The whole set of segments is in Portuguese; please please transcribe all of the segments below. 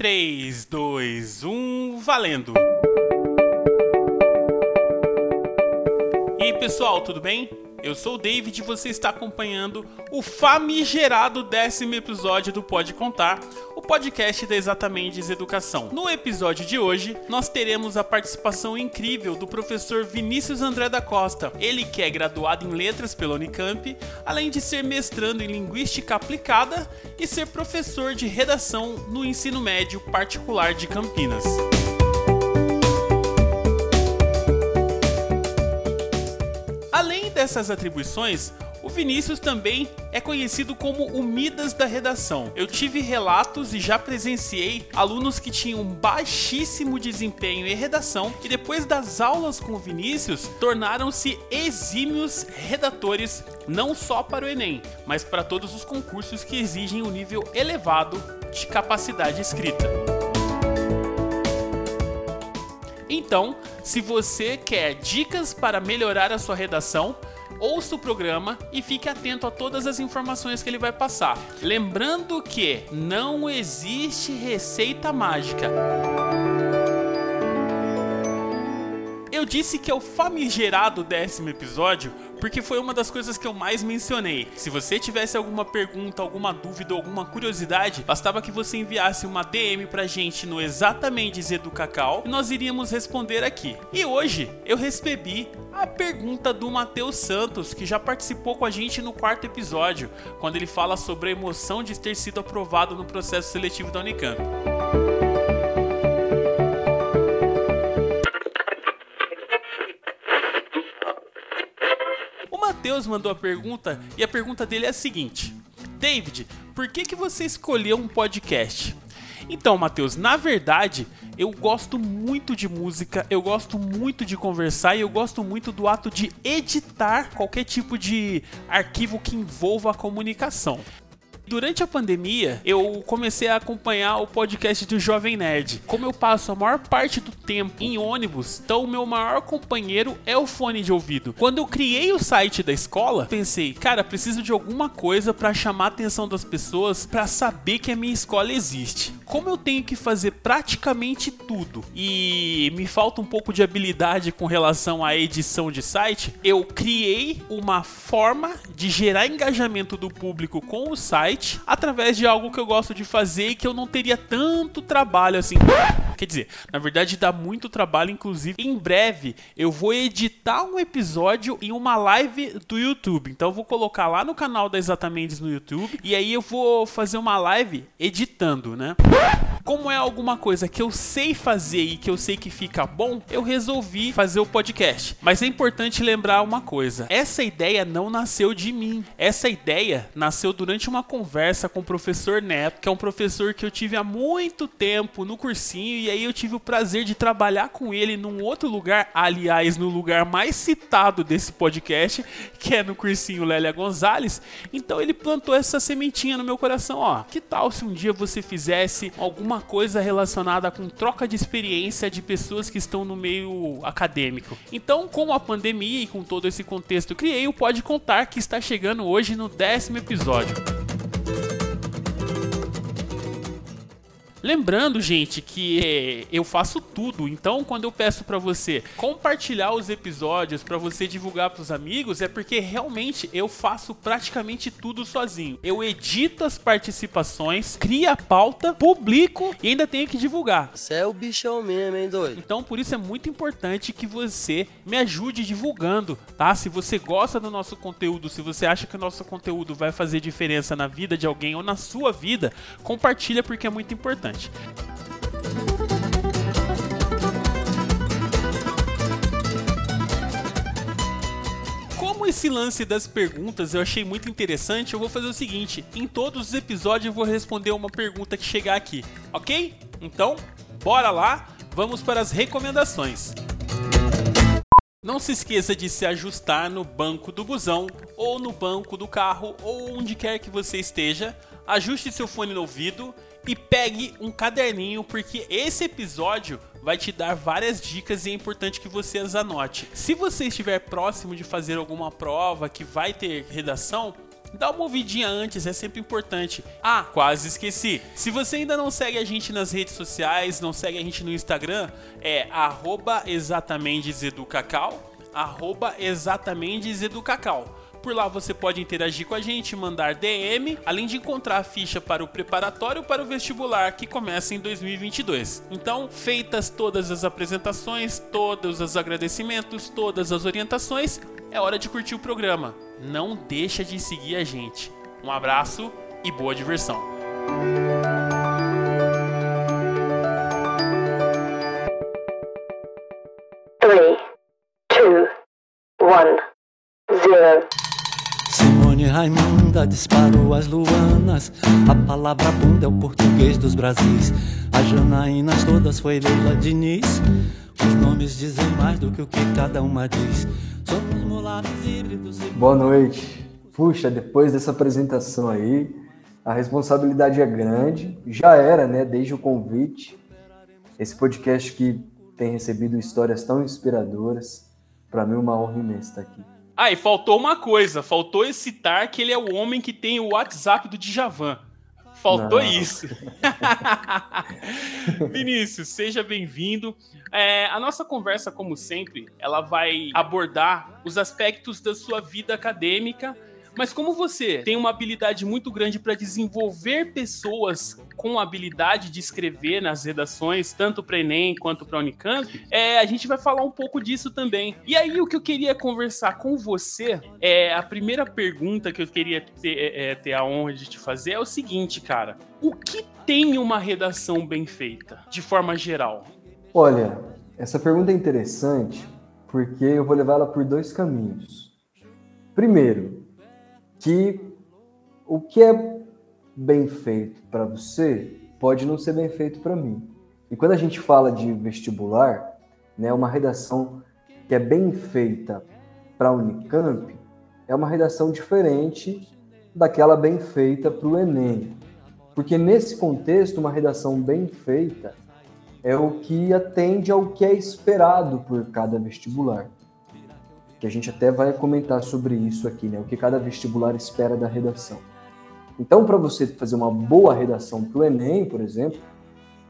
3, 2, 1, valendo! E aí pessoal, tudo bem? Eu sou o David e você está acompanhando o famigerado décimo episódio do Pode Contar, podcast da Exatamente Educação. No episódio de hoje, nós teremos a participação incrível do professor Vinícius André da Costa. Ele que é graduado em Letras pela Unicamp, além de ser mestrando em Linguística Aplicada e ser professor de redação no ensino médio particular de Campinas. Além dessas atribuições, o Vinícius também é conhecido como o Midas da redação. Eu tive relatos e já presenciei alunos que tinham baixíssimo desempenho em redação e depois das aulas com o Vinícius tornaram-se exímios redatores não só para o Enem, mas para todos os concursos que exigem um nível elevado de capacidade escrita. Então, se você quer dicas para melhorar a sua redação, ouça o programa e fique atento a todas as informações que ele vai passar. Lembrando que não existe receita mágica. Eu disse que é o famigerado décimo episódio porque foi uma das coisas que eu mais mencionei. Se você tivesse alguma pergunta, alguma dúvida, alguma curiosidade, bastava que você enviasse uma DM pra gente no Exatamente do Cacau e nós iríamos responder aqui. E hoje eu recebi a pergunta do Matheus Santos, que já participou com a gente no quarto episódio, quando ele fala sobre a emoção de ter sido aprovado no processo seletivo da Unicamp. Matheus mandou a pergunta e a pergunta dele é a seguinte: David, por que, que você escolheu um podcast? Então, Matheus, na verdade, eu gosto muito de música, eu gosto muito de conversar e eu gosto muito do ato de editar qualquer tipo de arquivo que envolva a comunicação. Durante a pandemia, eu comecei a acompanhar o podcast do Jovem Nerd. Como eu passo a maior parte do tempo em ônibus, então o meu maior companheiro é o fone de ouvido. Quando eu criei o site da escola, pensei, cara, preciso de alguma coisa para chamar a atenção das pessoas para saber que a minha escola existe. Como eu tenho que fazer praticamente tudo e me falta um pouco de habilidade com relação à edição de site, eu criei uma forma de gerar engajamento do público com o site através de algo que eu gosto de fazer e que eu não teria tanto trabalho assim. Quer dizer, na verdade dá muito trabalho, inclusive em breve eu vou editar um episódio em uma live do YouTube. Então eu vou colocar lá no canal da Exatamente no YouTube e aí eu vou fazer uma live editando, né? Como é alguma coisa que eu sei fazer e que eu sei que fica bom, eu resolvi fazer o podcast. Mas é importante lembrar uma coisa: essa ideia não nasceu de mim. Essa ideia nasceu durante uma conversa com o professor Neto, que é um professor que eu tive há muito tempo no cursinho e aí eu tive o prazer de trabalhar com ele num outro lugar, aliás, no lugar mais citado desse podcast, que é no cursinho Lélia Gonzalez. Então ele plantou essa sementinha no meu coração, ó. Que tal se um dia você fizesse alguma coisa relacionada com troca de experiência de pessoas que estão no meio acadêmico? Então, com a pandemia e com todo esse contexto, criei o Pode Contar que está chegando hoje no décimo episódio. Lembrando, gente, que é, eu faço tudo. Então, quando eu peço para você compartilhar os episódios para você divulgar para os amigos, é porque realmente eu faço praticamente tudo sozinho. Eu edito as participações, crio a pauta, publico e ainda tenho que divulgar. Você é o bichão mesmo, hein, doido? Então, por isso é muito importante que você me ajude divulgando, tá? Se você gosta do nosso conteúdo, se você acha que o nosso conteúdo vai fazer diferença na vida de alguém ou na sua vida, compartilha porque é muito importante importante. Como esse lance das perguntas eu achei muito interessante, eu vou fazer o seguinte: em todos os episódios eu vou responder uma pergunta que chegar aqui, ok? Então, bora lá, vamos para as recomendações. Não se esqueça de se ajustar no banco do busão, ou no banco do carro, ou onde quer que você esteja. Ajuste seu fone no ouvido e pegue um caderninho, porque esse episódio vai te dar várias dicas e é importante que você as anote. Se você estiver próximo de fazer alguma prova que vai ter redação, Dá uma ouvidinha antes, é sempre importante. Ah, quase esqueci. Se você ainda não segue a gente nas redes sociais, não segue a gente no Instagram, é arroba exatamenteseducacau, arroba exatamenteseducacau. Por lá você pode interagir com a gente, mandar DM, além de encontrar a ficha para o preparatório para o vestibular que começa em 2022. Então, feitas todas as apresentações, todos os agradecimentos, todas as orientações, é hora de curtir o programa. Não deixa de seguir a gente. Um abraço e boa diversão. Three, two, one, zero. Simone Raimunda disparou as luanas. A palavra bunda é o português dos Brasis. As Janaínas todas foi Leila Diniz. Os nomes dizem mais do que o que cada uma diz. Somos mulatos híbridos e... Boa noite. Puxa, depois dessa apresentação aí, a responsabilidade é grande. Já era, né, desde o convite. Esse podcast que tem recebido histórias tão inspiradoras. Para mim, uma honra imensa estar aqui. Ah, e faltou uma coisa. Faltou citar que ele é o homem que tem o WhatsApp do Djavan. Faltou Não. isso. Vinícius, seja bem-vindo. É, a nossa conversa, como sempre, ela vai abordar os aspectos da sua vida acadêmica. Mas como você tem uma habilidade muito grande para desenvolver pessoas com a habilidade de escrever nas redações, tanto para Enem quanto para Unicamp, é, a gente vai falar um pouco disso também. E aí o que eu queria conversar com você é a primeira pergunta que eu queria ter, é, ter a honra de te fazer é o seguinte, cara: o que tem uma redação bem feita, de forma geral? Olha, essa pergunta é interessante porque eu vou levar ela por dois caminhos. Primeiro, que o que é bem feito para você pode não ser bem feito para mim. E quando a gente fala de vestibular, né, uma redação que é bem feita para a Unicamp é uma redação diferente daquela bem feita para o Enem. Porque nesse contexto, uma redação bem feita é o que atende ao que é esperado por cada vestibular. Que a gente até vai comentar sobre isso aqui, né? O que cada vestibular espera da redação. Então, para você fazer uma boa redação para o Enem, por exemplo,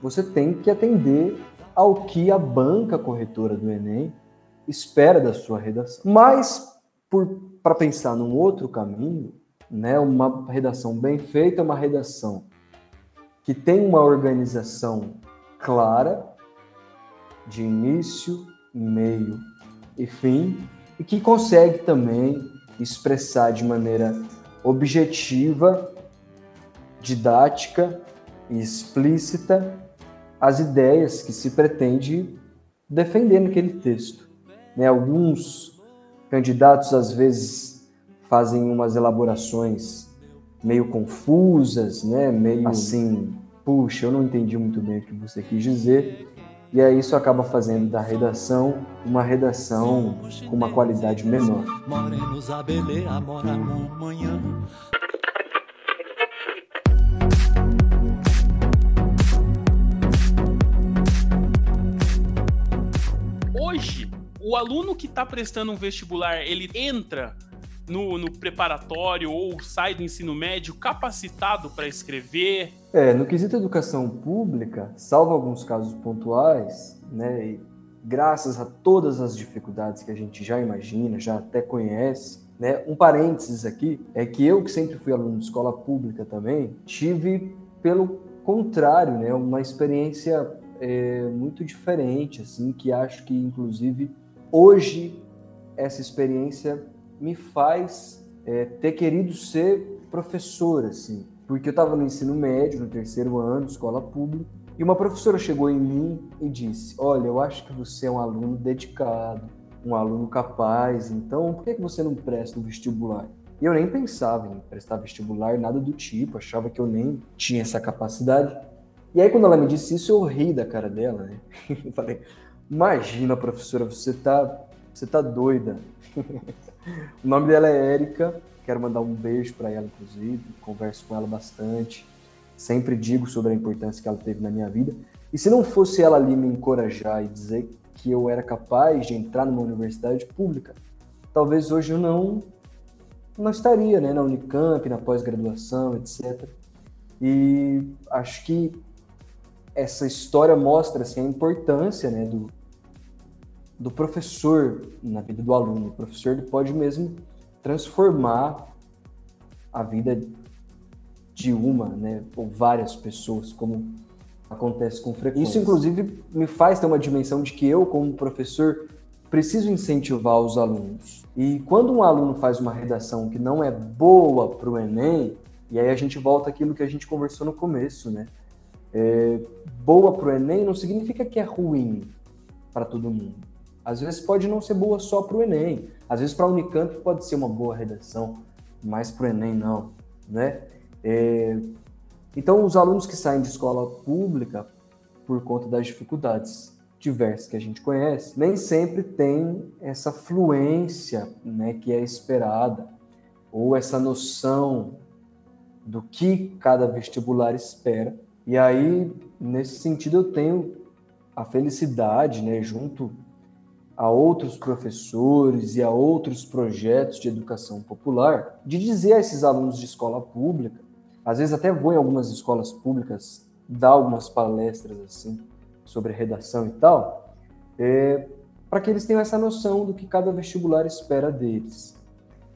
você tem que atender ao que a banca corretora do Enem espera da sua redação. Mas, para pensar num outro caminho, né, uma redação bem feita é uma redação que tem uma organização clara, de início, meio e fim, e que consegue também expressar de maneira objetiva, didática e explícita as ideias que se pretende defender naquele texto. Né? Alguns candidatos às vezes fazem umas elaborações meio confusas, né? meio assim, puxa, eu não entendi muito bem o que você quis dizer. E aí isso acaba fazendo da redação uma redação com uma qualidade menor. Hoje, o aluno que está prestando um vestibular, ele entra no, no, preparatório ou sai do ensino médio capacitado para escrever? É, no quesito educação pública, salvo alguns casos pontuais, né, e graças a todas as dificuldades que a gente já imagina, já até conhece, né, um parênteses aqui é que eu que sempre fui aluno de escola pública também, tive pelo contrário, né, uma experiência é, muito diferente, assim, que acho que inclusive hoje essa experiência me faz é, ter querido ser professor, assim. Porque eu estava no ensino médio, no terceiro ano, escola pública, e uma professora chegou em mim e disse: Olha, eu acho que você é um aluno dedicado, um aluno capaz, então por que você não presta um vestibular? E eu nem pensava em prestar vestibular, nada do tipo, achava que eu nem tinha essa capacidade. E aí, quando ela me disse isso, eu ri da cara dela, né? Eu falei: Imagina, professora, você tá, você tá doida. O nome dela é Érica, quero mandar um beijo para ela, inclusive, converso com ela bastante, sempre digo sobre a importância que ela teve na minha vida. E se não fosse ela ali me encorajar e dizer que eu era capaz de entrar numa universidade pública, talvez hoje eu não não estaria né, na Unicamp, na pós-graduação, etc. E acho que essa história mostra assim, a importância né, do, do professor na vida do aluno. O professor pode mesmo transformar a vida de uma, né, ou várias pessoas, como acontece com frequência. Isso, inclusive, me faz ter uma dimensão de que eu, como professor, preciso incentivar os alunos. E quando um aluno faz uma redação que não é boa para o Enem, e aí a gente volta àquilo que a gente conversou no começo, né? É, boa para o Enem não significa que é ruim para todo mundo. Às vezes pode não ser boa só para o Enem. Às vezes para a Unicamp pode ser uma boa redação, mas para o Enem não, né? É... Então os alunos que saem de escola pública por conta das dificuldades diversas que a gente conhece, nem sempre tem essa fluência, né, que é esperada ou essa noção do que cada vestibular espera. E aí, nesse sentido, eu tenho a felicidade, né, junto a outros professores e a outros projetos de educação popular, de dizer a esses alunos de escola pública, às vezes até vou em algumas escolas públicas dar algumas palestras assim sobre redação e tal, é, para que eles tenham essa noção do que cada vestibular espera deles.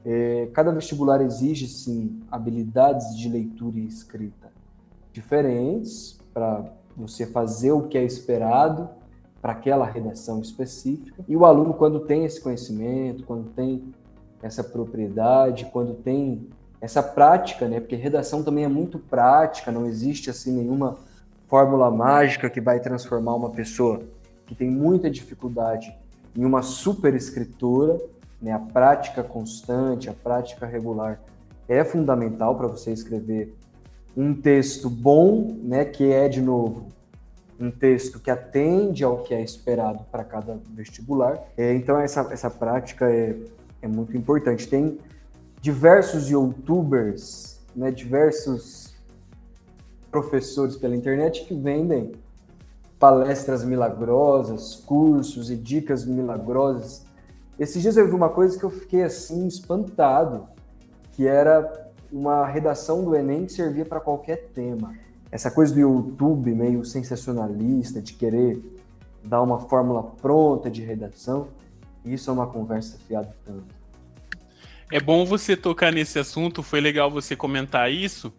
É, cada vestibular exige sim habilidades de leitura e escrita diferentes para você fazer o que é esperado para aquela redação específica. E o aluno, quando tem esse conhecimento, quando tem essa propriedade, quando tem essa prática, né? Porque redação também é muito prática, não existe assim nenhuma fórmula mágica que vai transformar uma pessoa que tem muita dificuldade em uma super escritora, né? A prática constante, a prática regular é fundamental para você escrever um texto bom, né, que é de novo um texto que atende ao que é esperado para cada vestibular. É, então, essa, essa prática é, é muito importante. Tem diversos youtubers, né, diversos professores pela internet que vendem palestras milagrosas, cursos e dicas milagrosas. Esses dias eu vi uma coisa que eu fiquei assim espantado, que era uma redação do Enem que servia para qualquer tema essa coisa do YouTube meio sensacionalista, de querer dar uma fórmula pronta de redação, isso é uma conversa fiada tanto. É bom você tocar nesse assunto, foi legal você comentar isso,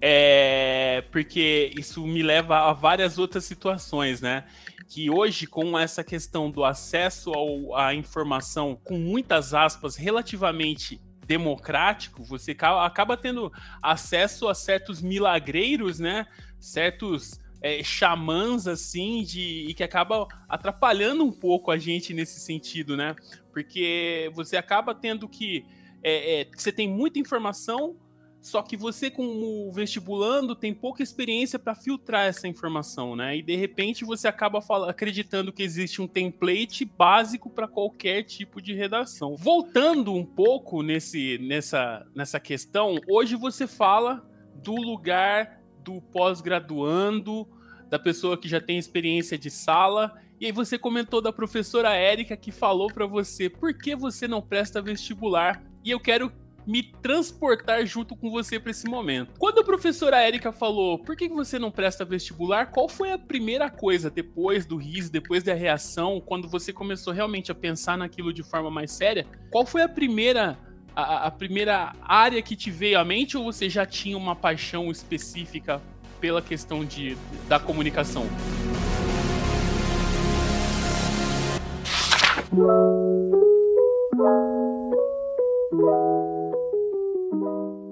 é, porque isso me leva a várias outras situações, né? Que hoje, com essa questão do acesso ao, à informação, com muitas aspas, relativamente democrático, você acaba tendo acesso a certos milagreiros, né? Certos é, xamãs, assim, de, e que acaba atrapalhando um pouco a gente nesse sentido, né? Porque você acaba tendo que. É, é, você tem muita informação, só que você, como vestibulando, tem pouca experiência para filtrar essa informação, né? E de repente você acaba acreditando que existe um template básico para qualquer tipo de redação. Voltando um pouco nesse, nessa, nessa questão, hoje você fala do lugar do pós-graduando, da pessoa que já tem experiência de sala. E aí você comentou da professora Érica que falou para você por que você não presta vestibular. E eu quero me transportar junto com você para esse momento. Quando a professora Érica falou, por que você não presta vestibular? Qual foi a primeira coisa depois do riso, depois da reação, quando você começou realmente a pensar naquilo de forma mais séria? Qual foi a primeira a, a primeira área que te veio à mente ou você já tinha uma paixão específica pela questão de, da comunicação?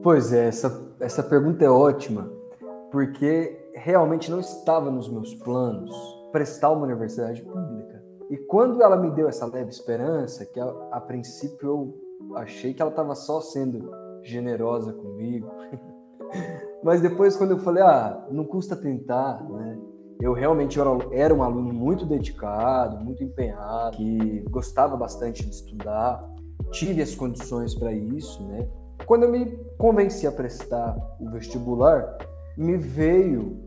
Pois é, essa, essa pergunta é ótima, porque realmente não estava nos meus planos prestar uma universidade pública. E quando ela me deu essa leve esperança, que a, a princípio eu achei que ela estava só sendo generosa comigo, mas depois quando eu falei, ah, não custa tentar, né? Eu realmente era, um aluno muito dedicado, muito empenhado, que gostava bastante de estudar, tive as condições para isso, né? Quando eu me convenci a prestar o vestibular, me veio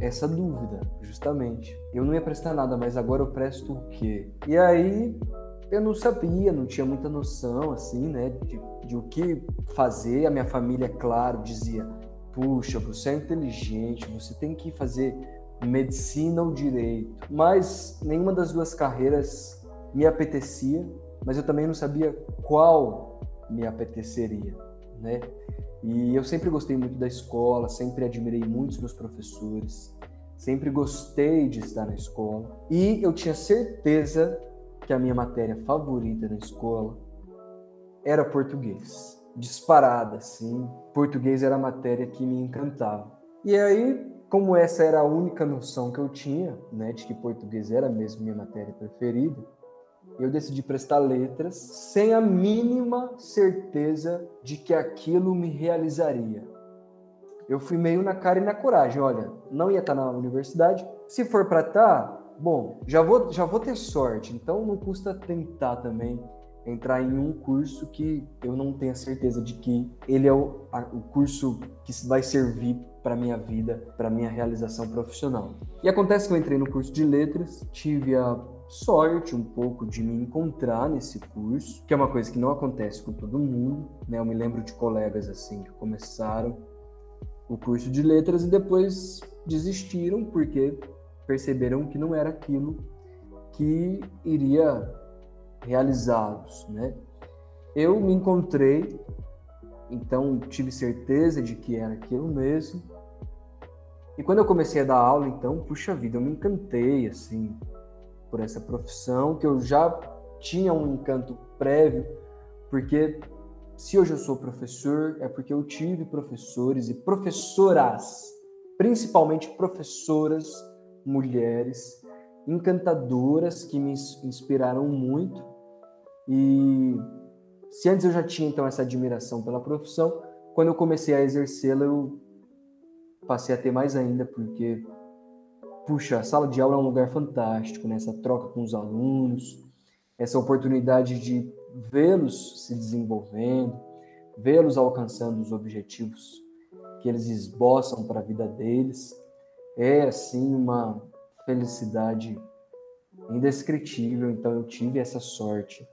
essa dúvida, justamente. Eu não ia prestar nada, mas agora eu presto o quê? E aí eu não sabia, não tinha muita noção, assim, né, de, de o que fazer. A minha família, claro, dizia: puxa, você é inteligente, você tem que fazer medicina ou direito. Mas nenhuma das duas carreiras me apetecia, mas eu também não sabia qual me apeteceria, né? E eu sempre gostei muito da escola, sempre admirei muito os meus professores, sempre gostei de estar na escola. E eu tinha certeza que a minha matéria favorita na escola era português. Disparada, assim. Português era a matéria que me encantava. E aí, como essa era a única noção que eu tinha, né, de que português era mesmo minha matéria preferida, eu decidi prestar letras sem a mínima certeza de que aquilo me realizaria. Eu fui meio na cara e na coragem. Olha, não ia estar na universidade. Se for para estar, tá, bom, já vou, já vou ter sorte. Então não custa tentar também entrar em um curso que eu não tenha certeza de que ele é o, a, o curso que vai servir para minha vida, para minha realização profissional. E acontece que eu entrei no curso de letras, tive a sorte um pouco de me encontrar nesse curso, que é uma coisa que não acontece com todo mundo, né? Eu me lembro de colegas assim que começaram o curso de letras e depois desistiram porque perceberam que não era aquilo que iria realizá-los, né? Eu me encontrei, então tive certeza de que era aquilo mesmo. E quando eu comecei a dar aula, então, puxa vida, eu me encantei assim por essa profissão, que eu já tinha um encanto prévio, porque se hoje eu sou professor, é porque eu tive professores e professoras, principalmente professoras mulheres encantadoras que me inspiraram muito. E se antes eu já tinha então essa admiração pela profissão, quando eu comecei a exercê-la, eu passei a ter mais ainda, porque puxa, a sala de aula é um lugar fantástico, né? essa troca com os alunos, essa oportunidade de vê-los se desenvolvendo, vê-los alcançando os objetivos que eles esboçam para a vida deles, é assim uma felicidade indescritível. Então eu tive essa sorte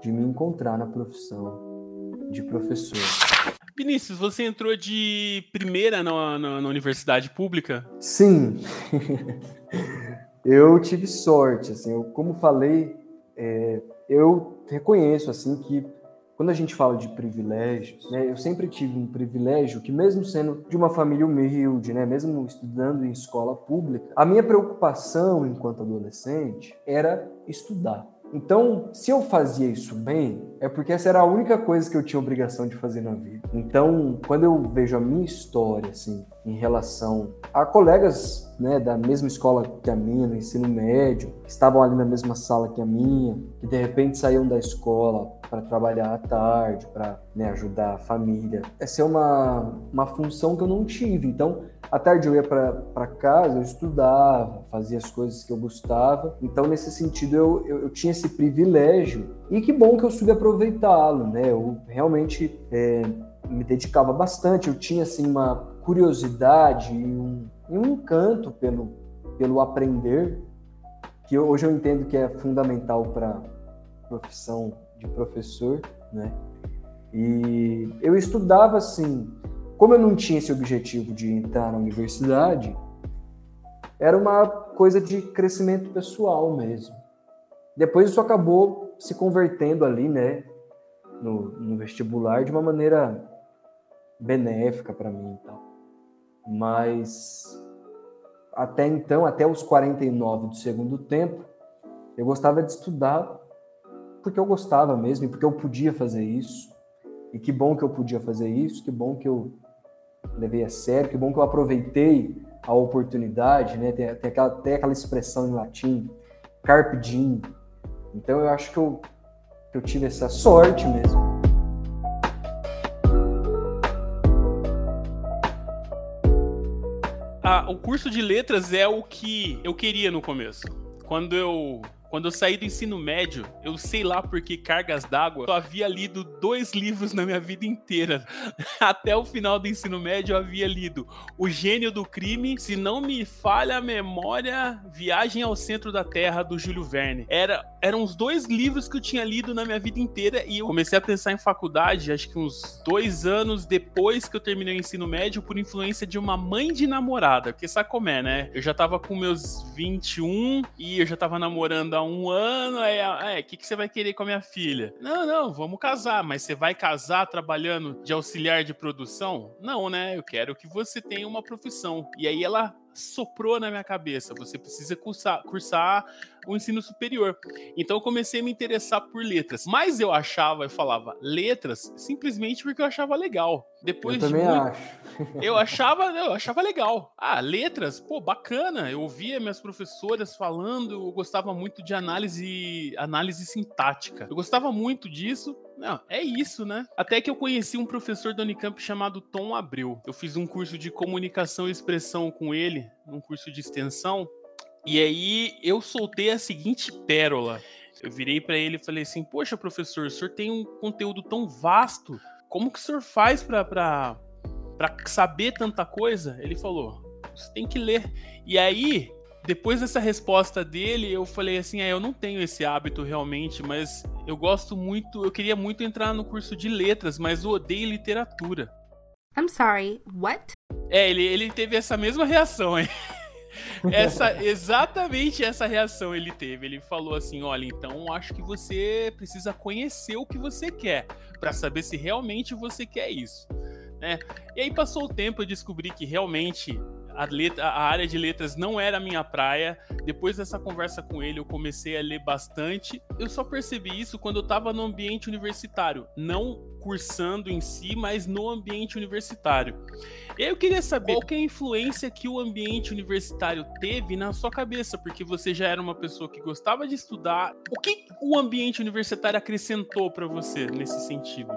de me encontrar na profissão de professor. Vinícius, você entrou de primeira na, na, na universidade pública? Sim, eu tive sorte. Assim, eu, como falei, é, eu reconheço assim que quando a gente fala de privilégios, né, eu sempre tive um privilégio que, mesmo sendo de uma família humilde, né, mesmo estudando em escola pública, a minha preocupação enquanto adolescente era estudar. Então, se eu fazia isso bem, é porque essa era a única coisa que eu tinha obrigação de fazer na vida. Então, quando eu vejo a minha história, assim, em relação a colegas né, da mesma escola que a minha, no ensino médio, que estavam ali na mesma sala que a minha, que de repente saíam da escola para trabalhar à tarde, para né, ajudar a família. Essa é uma, uma função que eu não tive. Então, à tarde eu ia para casa, eu estudava, fazia as coisas que eu gostava. Então, nesse sentido, eu, eu, eu tinha esse privilégio. E que bom que eu soube aproveitá-lo, né? Eu realmente é, me dedicava bastante. Eu tinha, assim, uma curiosidade e um, e um encanto pelo, pelo aprender, que hoje eu entendo que é fundamental para profissão de professor, né? E eu estudava assim, como eu não tinha esse objetivo de entrar na universidade, era uma coisa de crescimento pessoal mesmo. Depois isso acabou se convertendo ali, né, no, no vestibular de uma maneira benéfica para mim e tal. Mas até então, até os 49 do segundo tempo, eu gostava de estudar porque eu gostava mesmo, porque eu podia fazer isso. E que bom que eu podia fazer isso, que bom que eu levei a sério, que bom que eu aproveitei a oportunidade, né? Tem, tem, aquela, tem aquela expressão em latim, carpe diem. Então eu acho que eu, que eu tive essa sorte mesmo. Ah, o curso de letras é o que eu queria no começo. Quando eu Quando eu saí do ensino médio, eu sei lá por que cargas d'água, eu havia lido dois livros na minha vida inteira. Até o final do ensino médio eu havia lido O Gênio do Crime, se não me falha a memória, Viagem ao Centro da Terra, do Júlio Verne. Era, eram os dois livros que eu tinha lido na minha vida inteira e eu comecei a pensar em faculdade, acho que uns dois anos depois que eu terminei o ensino médio, por influência de uma mãe de namorada. Porque sabe como é, né? Eu já tava com meus 21 e eu já tava namorando um ano. Aí, é, o que, que você vai querer com a minha filha? Não, não, vamos casar, mas você vai casar trabalhando de auxiliar de produção? Não, né? Eu quero que você tenha uma profissão. E aí ela soprou na minha cabeça. Você precisa cursar, cursar o ensino superior. Então eu comecei a me interessar por letras. Mas eu achava, eu falava letras simplesmente porque eu achava legal. Depois eu também muito, acho. eu achava, eu achava legal. Ah, letras, pô, bacana. Eu ouvia minhas professoras falando, eu gostava muito de análise, análise sintática. Eu gostava muito disso. Não, é isso, né? Até que eu conheci um professor da Unicamp chamado Tom Abreu. Eu fiz um curso de comunicação e expressão com ele, um curso de extensão. E aí eu soltei a seguinte pérola. Eu virei para ele e falei assim: Poxa, professor, o senhor tem um conteúdo tão vasto. Como que o senhor faz para saber tanta coisa? Ele falou: Você tem que ler. E aí, depois dessa resposta dele, eu falei assim: é, Eu não tenho esse hábito realmente, mas eu gosto muito. Eu queria muito entrar no curso de letras, mas eu odeio literatura. I'm sorry, what? É, ele, ele teve essa mesma reação, hein? essa exatamente essa reação ele teve. Ele falou assim: "Olha, então acho que você precisa conhecer o que você quer para saber se realmente você quer isso". Né? E aí passou o tempo, eu descobri que realmente a, letra, a área de letras não era a minha praia. Depois dessa conversa com ele, eu comecei a ler bastante. Eu só percebi isso quando eu estava no ambiente universitário, não cursando em si, mas no ambiente universitário. E aí eu queria saber qual que é a influência que o ambiente universitário teve na sua cabeça, porque você já era uma pessoa que gostava de estudar. O que o ambiente universitário acrescentou para você nesse sentido?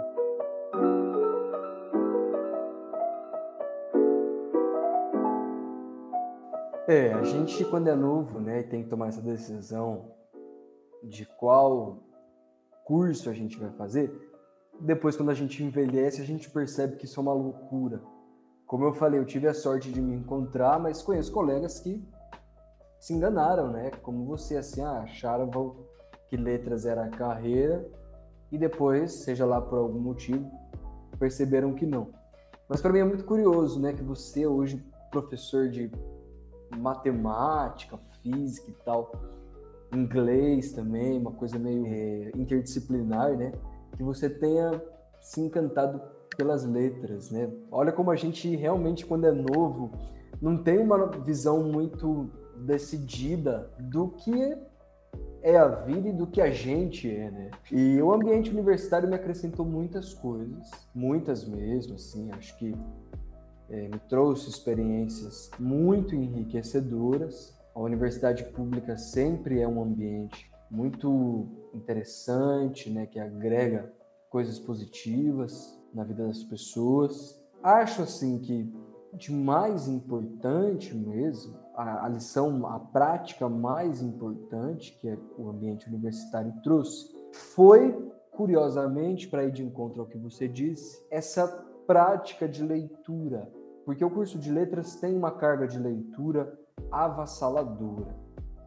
É, a gente quando é novo, né, tem que tomar essa decisão de qual curso a gente vai fazer. Depois, quando a gente envelhece, a gente percebe que isso é uma loucura. Como eu falei, eu tive a sorte de me encontrar, mas conheço colegas que se enganaram, né? Como você, assim, ah, acharam que letras era a carreira e depois, seja lá por algum motivo, perceberam que não. Mas para mim é muito curioso, né, que você hoje professor de matemática, física e tal, inglês também, uma coisa meio é, interdisciplinar, né? Que você tenha se encantado pelas letras, né? Olha como a gente realmente, quando é novo, não tem uma visão muito decidida do que é a vida e do que a gente é, né? E o ambiente universitário me acrescentou muitas coisas, muitas mesmo, assim, acho que é, me trouxe experiências muito enriquecedoras. A universidade pública sempre é um ambiente muito interessante, né, que agrega coisas positivas na vida das pessoas. Acho assim que de mais importante mesmo, a, a lição, a prática mais importante que o ambiente universitário trouxe foi, curiosamente, para ir de encontro ao que você disse, essa prática de leitura, porque o curso de letras tem uma carga de leitura avassaladora,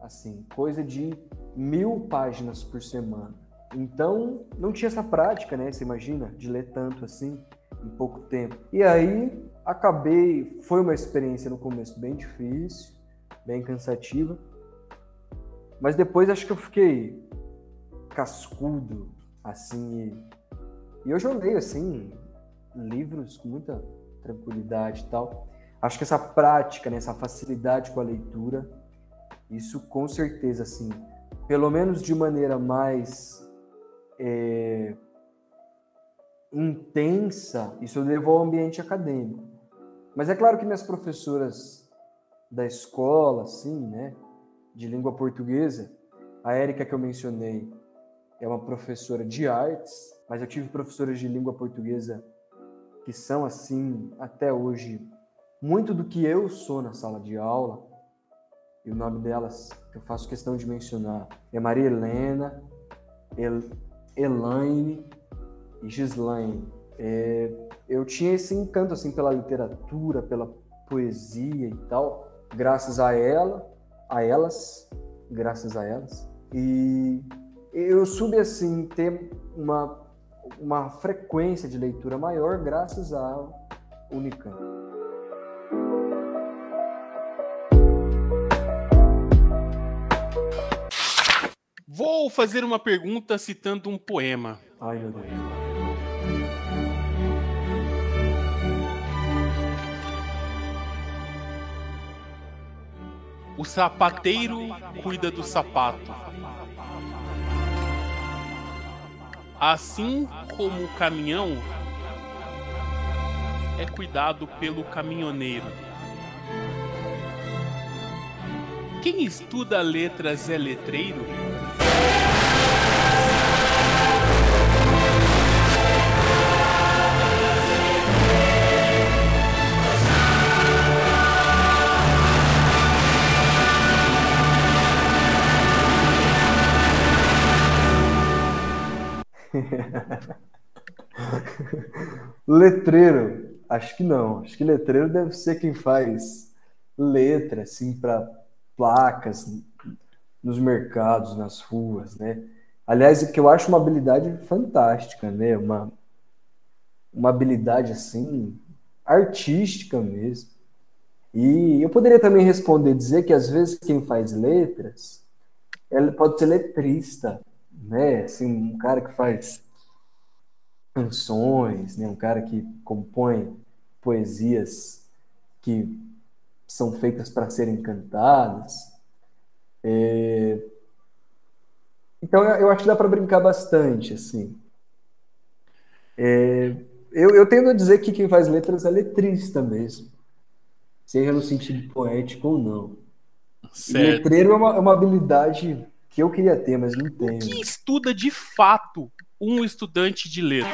assim, coisa de mil páginas por semana. Então, não tinha essa prática, né? Você imagina, de ler tanto assim em pouco tempo. E aí, acabei. Foi uma experiência no começo bem difícil, bem cansativa. Mas depois acho que eu fiquei cascudo, assim. E, e eu leio, assim, livros com muita tranquilidade e tal. Acho que essa prática, né, essa facilidade com a leitura, isso com certeza, assim, pelo menos de maneira mais é, intensa, isso levou ao ambiente acadêmico. Mas é claro que minhas professoras da escola, assim, né, de língua portuguesa, a Érica que eu mencionei é uma professora de artes, mas eu tive professoras de língua portuguesa que são assim até hoje muito do que eu sou na sala de aula. e o nome delas eu faço questão de mencionar é Maria Helena, El, Elaine e Gislaine. É, eu tinha esse encanto assim pela literatura, pela poesia e tal, graças a ela, a elas, graças a elas. E eu soube assim ter uma uma frequência de leitura maior graças ao Unicamp. Vou fazer uma pergunta citando um poema. Ai, meu Deus. O sapateiro cuida do sapato. Assim como o caminhão é cuidado pelo caminhoneiro. Quem estuda letras é letreiro? letreiro, acho que não. Acho que letreiro deve ser quem faz letra, assim, para placas nos mercados, nas ruas, né? Aliás, que eu acho uma habilidade fantástica, né? Uma, uma habilidade, assim, artística mesmo. E eu poderia também responder, dizer que às vezes quem faz letras, ele pode ser letrista, né? Assim, um cara que faz canções, né? Um cara que compõe poesias que são feitas para serem cantadas. É... Então eu acho que dá para brincar bastante, assim. É... Eu, eu tendo a dizer que quem faz letras é letrista mesmo, seja no sentido poético ou não. Letreiro é uma, é uma habilidade que eu queria ter, mas não tenho. O que estuda de fato um estudante de letras?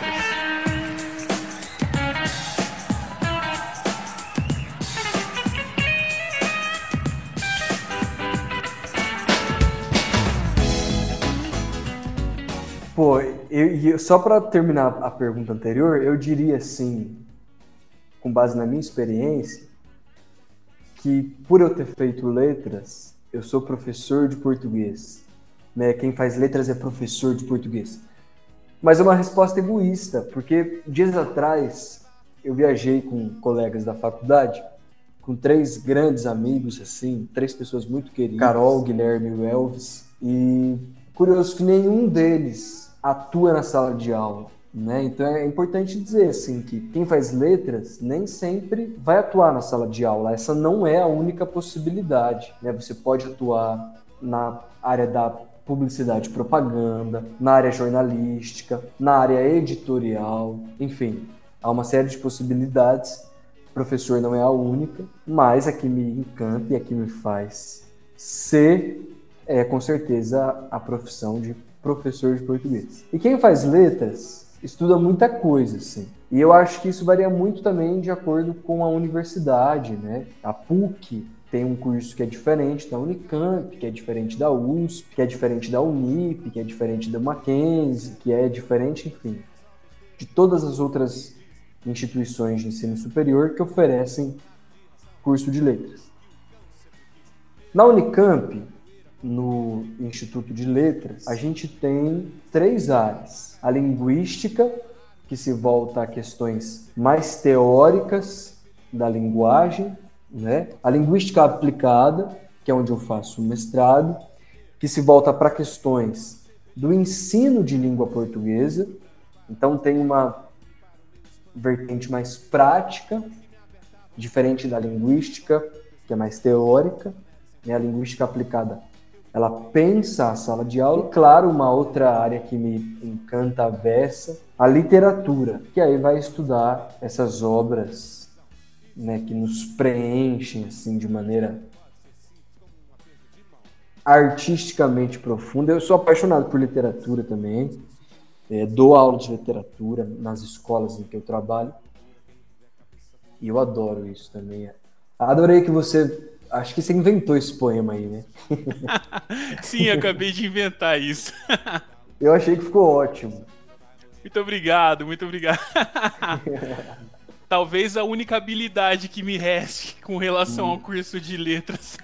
Pô, eu, eu só para terminar a pergunta anterior, eu diria assim, com base na minha experiência, que por eu ter feito letras, eu sou professor de português. Né? Quem faz letras é professor de português. Mas é uma resposta egoísta, porque dias atrás eu viajei com colegas da faculdade, com três grandes amigos, assim, três pessoas muito queridas, Carol, Guilherme e Elvis, e curioso que nenhum deles atua na sala de aula. Né? Então é importante dizer assim que quem faz letras nem sempre vai atuar na sala de aula. Essa não é a única possibilidade. Né? Você pode atuar na área da publicidade e propaganda, na área jornalística, na área editorial, enfim, há uma série de possibilidades. O professor não é a única, mas a que me encanta e a que me faz ser é com certeza a profissão de professor de português. E quem faz letras estuda muita coisa, assim. E eu acho que isso varia muito também de acordo com a universidade, né? A PUC tem um curso que é diferente da Unicamp, que é diferente da USP, que é diferente da Unip, que é diferente da Mackenzie, que é diferente, enfim, de todas as outras instituições de ensino superior que oferecem curso de letras. Na Unicamp, no Instituto de Letras, a gente tem três áreas: a linguística, que se volta a questões mais teóricas da linguagem, né? A linguística aplicada, que é onde eu faço mestrado, que se volta para questões do ensino de língua portuguesa. Então tem uma vertente mais prática, diferente da linguística, que é mais teórica. Né? A linguística aplicada ela pensa a sala de aula. E, claro, uma outra área que me encanta a beça, a literatura, que aí vai estudar essas obras né, que nos preenchem assim de maneira artisticamente profunda. Eu sou apaixonado por literatura também. É, dou aula de literatura nas escolas em que eu trabalho. E eu adoro isso também. Adorei que você Acho que você inventou esse poema aí, né? Sim, acabei de inventar isso. Eu achei que ficou ótimo. Muito obrigado, muito obrigado. Talvez a única habilidade que me reste com relação ao curso de letras.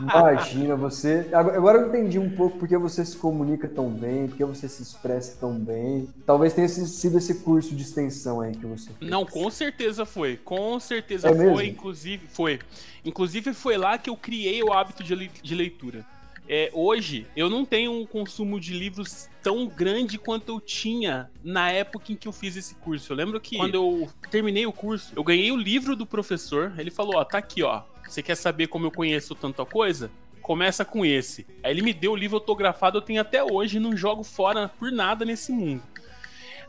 Imagina, você. Agora eu entendi um pouco porque você se comunica tão bem, porque você se expressa tão bem. Talvez tenha sido esse curso de extensão aí que você fez. Não, com certeza foi. Com certeza É foi, mesmo? inclusive foi. Inclusive foi lá que eu criei o hábito de leitura. É, hoje eu não tenho um consumo de livros tão grande quanto eu tinha na época em que eu fiz esse curso. Eu lembro que quando eu terminei o curso, eu ganhei o livro do professor. Ele falou: Ó, tá aqui, ó. Você quer saber como eu conheço tanta coisa? Começa com esse. Aí ele me deu o livro autografado, eu tenho até hoje, não jogo fora por nada nesse mundo.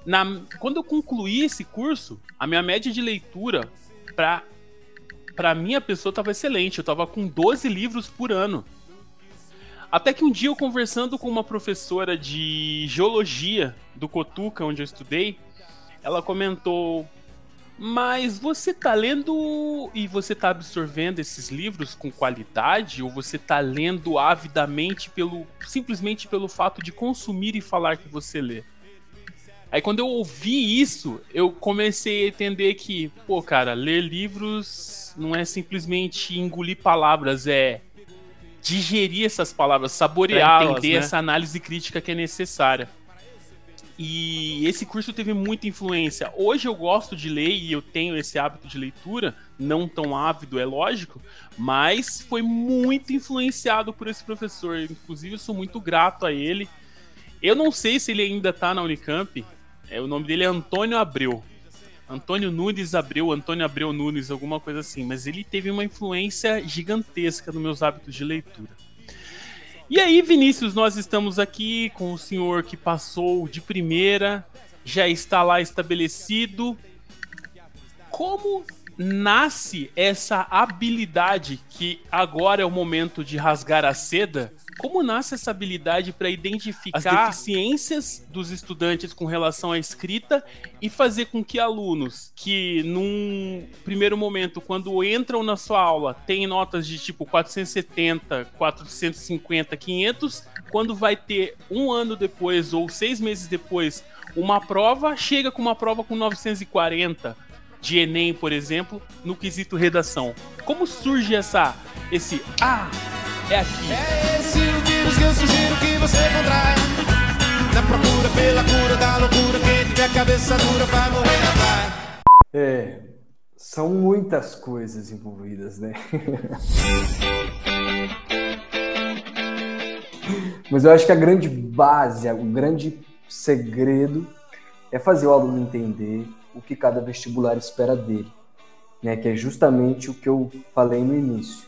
Na- quando eu concluí esse curso, a minha média de leitura pra, pra minha pessoa tava excelente. Eu tava com 12 livros por ano. Até que um dia eu conversando com uma professora de geologia do Cotuca, onde eu estudei, ela comentou: Mas você tá lendo e você tá absorvendo esses livros com qualidade? Ou você tá lendo avidamente pelo simplesmente pelo fato de consumir e falar que você lê? Aí quando eu ouvi isso, eu comecei a entender que, pô, cara, ler livros não é simplesmente engolir palavras, é digerir essas palavras, saboreá-las, Pra entender né? essa análise crítica que é necessária. E esse curso teve muita influência. Hoje eu gosto de ler e eu tenho esse hábito de leitura, não tão ávido, é lógico, mas foi muito influenciado por esse professor. Inclusive, eu sou muito grato a ele. Eu não sei se ele ainda tá na Unicamp. É, o nome dele é Antônio Abreu. Antônio Nunes Abreu, Antônio Abreu Nunes, alguma coisa assim. Mas ele teve uma influência gigantesca nos meus hábitos de leitura. E aí, Vinícius, nós estamos aqui com o senhor que passou de primeira, já está lá estabelecido. Como nasce essa habilidade que agora é o momento de rasgar a seda? Como nasce essa habilidade para identificar as deficiências dos estudantes com relação à escrita e fazer com que alunos que num primeiro momento, quando entram na sua aula, têm notas de tipo 470, 450, 500, quando vai ter um ano depois ou seis meses depois uma prova, chega com uma prova com 940 de Enem, por exemplo, no quesito redação. Como surge essa esse ah, é aqui. É esse o vírus que eu sugiro que você contraia. Na procura pela cura da loucura, quem tiver cabeça dura vai morrer na praia. É, são muitas coisas envolvidas, né? Mas eu acho que a grande base, o grande segredo é fazer o aluno entender o que cada vestibular espera dele, né? Que é justamente o que eu falei no início.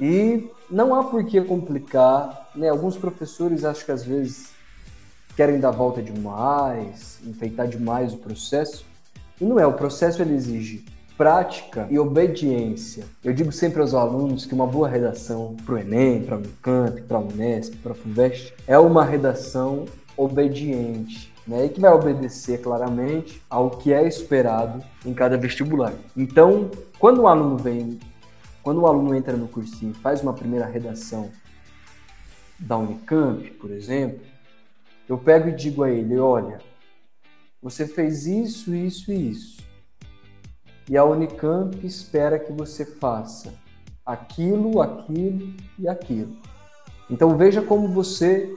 E não há por que complicar, né? Alguns professores acho que às vezes querem dar volta demais, enfeitar demais o processo. E não é, o processo ele exige prática e obediência. Eu digo sempre aos alunos que uma boa redação para o Enem, para o Unicamp, para a Unesp, para a FUVEST, é uma redação obediente, né? E que vai obedecer claramente ao que é esperado em cada vestibular. Então, quando o aluno vem, quando o aluno entra no cursinho faz uma primeira redação da Unicamp, por exemplo, eu pego e digo a ele, olha, você fez isso, isso e isso. E a Unicamp espera que você faça aquilo, aquilo e aquilo. Então veja como você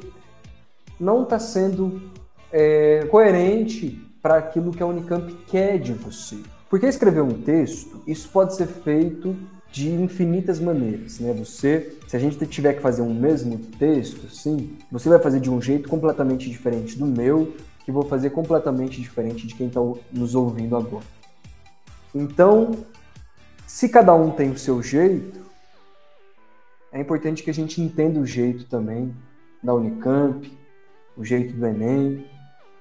não está sendo é, coerente para aquilo que a Unicamp quer de você. Porque escrever um texto, isso pode ser feito de infinitas maneiras, né? Você, se a gente tiver que fazer um mesmo texto, sim, você vai fazer de um jeito completamente diferente do meu, que vou fazer completamente diferente de quem está nos ouvindo agora. Então, se cada um tem o seu jeito, é importante que a gente entenda o jeito também da Unicamp, o jeito do Enem,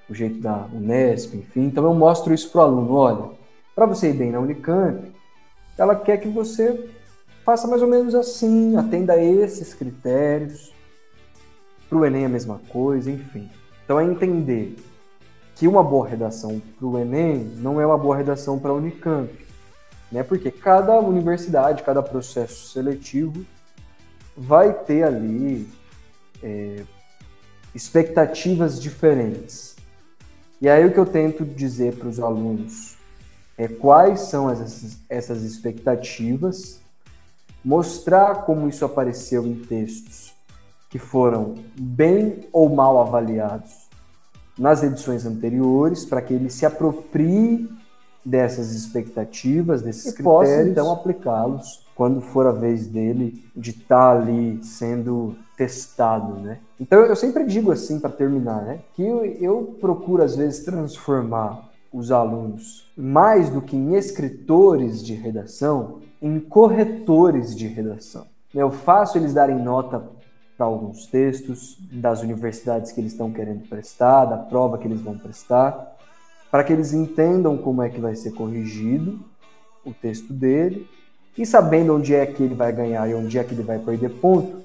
o jeito da Unesp, enfim. Então eu mostro isso para o aluno, olha, para você ir bem na Unicamp, ela quer que você faça mais ou menos assim, atenda a esses critérios. Para o Enem é a mesma coisa, enfim. Então é entender que uma boa redação para o Enem não é uma boa redação para a Unicamp. né? Porque cada universidade, cada processo seletivo vai ter ali é, expectativas diferentes. E aí o que eu tento dizer para os alunos é quais são essas, essas expectativas, mostrar como isso apareceu em textos que foram bem ou mal avaliados nas edições anteriores, para que ele se aproprie dessas expectativas, desses e critérios, possa então aplicá-los quando for a vez dele de estar tá ali sendo testado, né? Então eu sempre digo assim para terminar, né, que eu, eu procuro às vezes transformar os alunos mais do que em escritores de redação, em corretores de redação. Eu faço eles darem nota para alguns textos das universidades que eles estão querendo prestar, da prova que eles vão prestar, para que eles entendam como é que vai ser corrigido o texto dele e sabendo onde é que ele vai ganhar e onde é que ele vai perder ponto,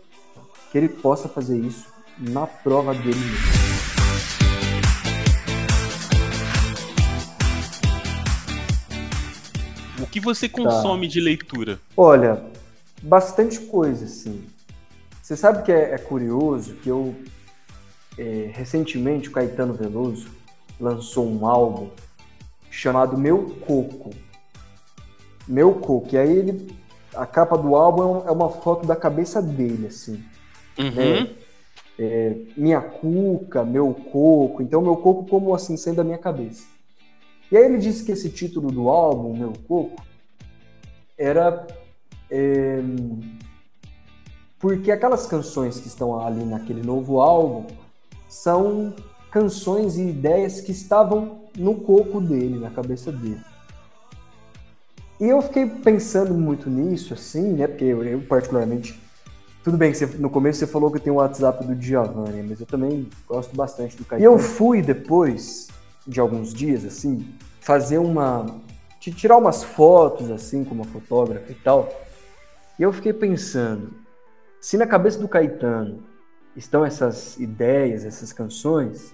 que ele possa fazer isso na prova dele mesmo. O que você consome tá. de leitura? Olha, bastante coisa, assim. Você sabe que é, é curioso que eu, é, recentemente, o Caetano Veloso lançou um álbum chamado Meu Coco. Meu Coco. E aí ele, a capa do álbum é uma foto da cabeça dele, assim. Uhum. Né? É, minha cuca, meu coco. Então, meu coco como assim, sendo a minha cabeça. E aí ele disse que esse título do álbum, Meu Coco, era é, porque aquelas canções que estão ali naquele novo álbum são canções e ideias que estavam no coco dele, na cabeça dele. E eu fiquei pensando muito nisso, assim, né? Porque eu, eu particularmente. Tudo bem que você, no começo você falou que tem o WhatsApp do Giovanni, mas eu também gosto bastante do Caetano. E eu fui depois de alguns dias, assim, fazer uma. tirar umas fotos, assim, como fotógrafa e tal. E eu fiquei pensando, se na cabeça do Caetano estão essas ideias, essas canções,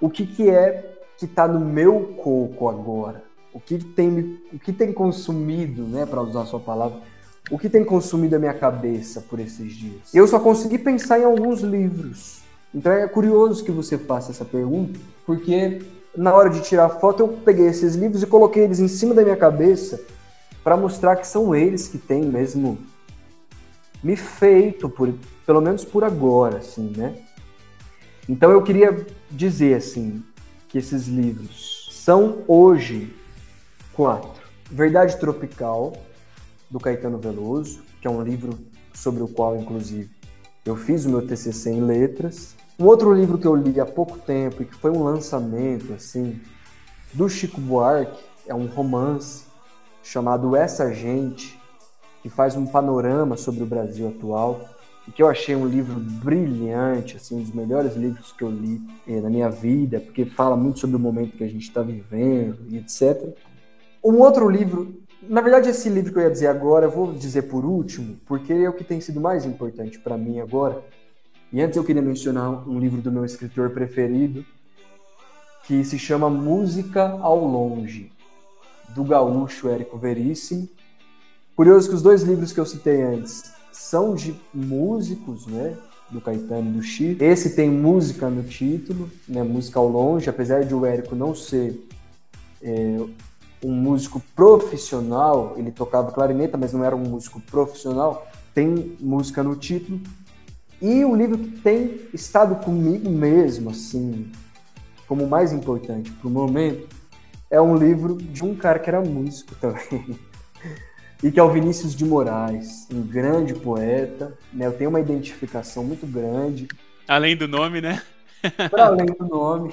o que, que é que está no meu coco agora? O que tem, o que tem consumido, né, para usar a sua palavra, o que tem consumido a minha cabeça por esses dias? Eu só consegui pensar em alguns livros. Então é curioso que você faça essa pergunta, porque na hora de tirar foto eu peguei esses livros e coloquei eles em cima da minha cabeça para mostrar que são eles que têm mesmo me feito por pelo menos por agora, assim, né? Então eu queria dizer assim que esses livros são hoje quatro. Verdade Tropical do Caetano Veloso, que é um livro sobre o qual inclusive eu fiz o meu TCC em letras. Um outro livro que eu li há pouco tempo e que foi um lançamento assim do Chico Buarque é um romance chamado Essa Gente, que faz um panorama sobre o Brasil atual que eu achei um livro brilhante, assim, um dos melhores livros que eu li eh, na minha vida, porque fala muito sobre o momento que a gente está vivendo e etc. Um outro livro, na verdade, esse livro que eu ia dizer agora, eu vou dizer por último, porque é o que tem sido mais importante para mim agora. E antes eu queria mencionar um livro do meu escritor preferido, que se chama Música ao Longe, do gaúcho Érico Veríssimo. Curioso que os dois livros que eu citei antes são de músicos, né? Do Caetano e do Chico. Esse tem música no título, né? Música ao longe, apesar de o Érico não ser é, um músico profissional, ele tocava clarineta, mas não era um músico profissional, tem música no título. E o livro que tem estado comigo mesmo, assim, como mais importante para o momento, é um livro de um cara que era músico também. e que é o Vinícius de Moraes, um grande poeta. Né? Eu tenho uma identificação muito grande. Além do nome, né? Para além do nome.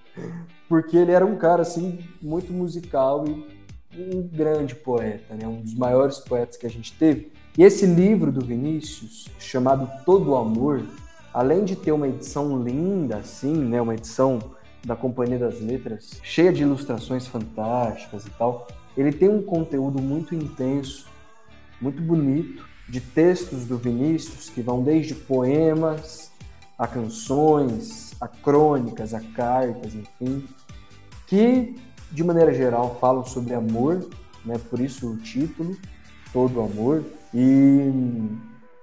Porque ele era um cara assim muito musical e um grande poeta, né? Um dos maiores poetas que a gente teve. E esse livro do Vinícius, chamado Todo o Amor, além de ter uma edição linda assim, né, uma edição da Companhia das Letras, cheia de ilustrações fantásticas e tal, ele tem um conteúdo muito intenso, muito bonito, de textos do Vinícius que vão desde poemas a canções, a crônicas, a cartas, enfim, que de maneira geral falam sobre amor, né? Por isso o título, Todo Amor. E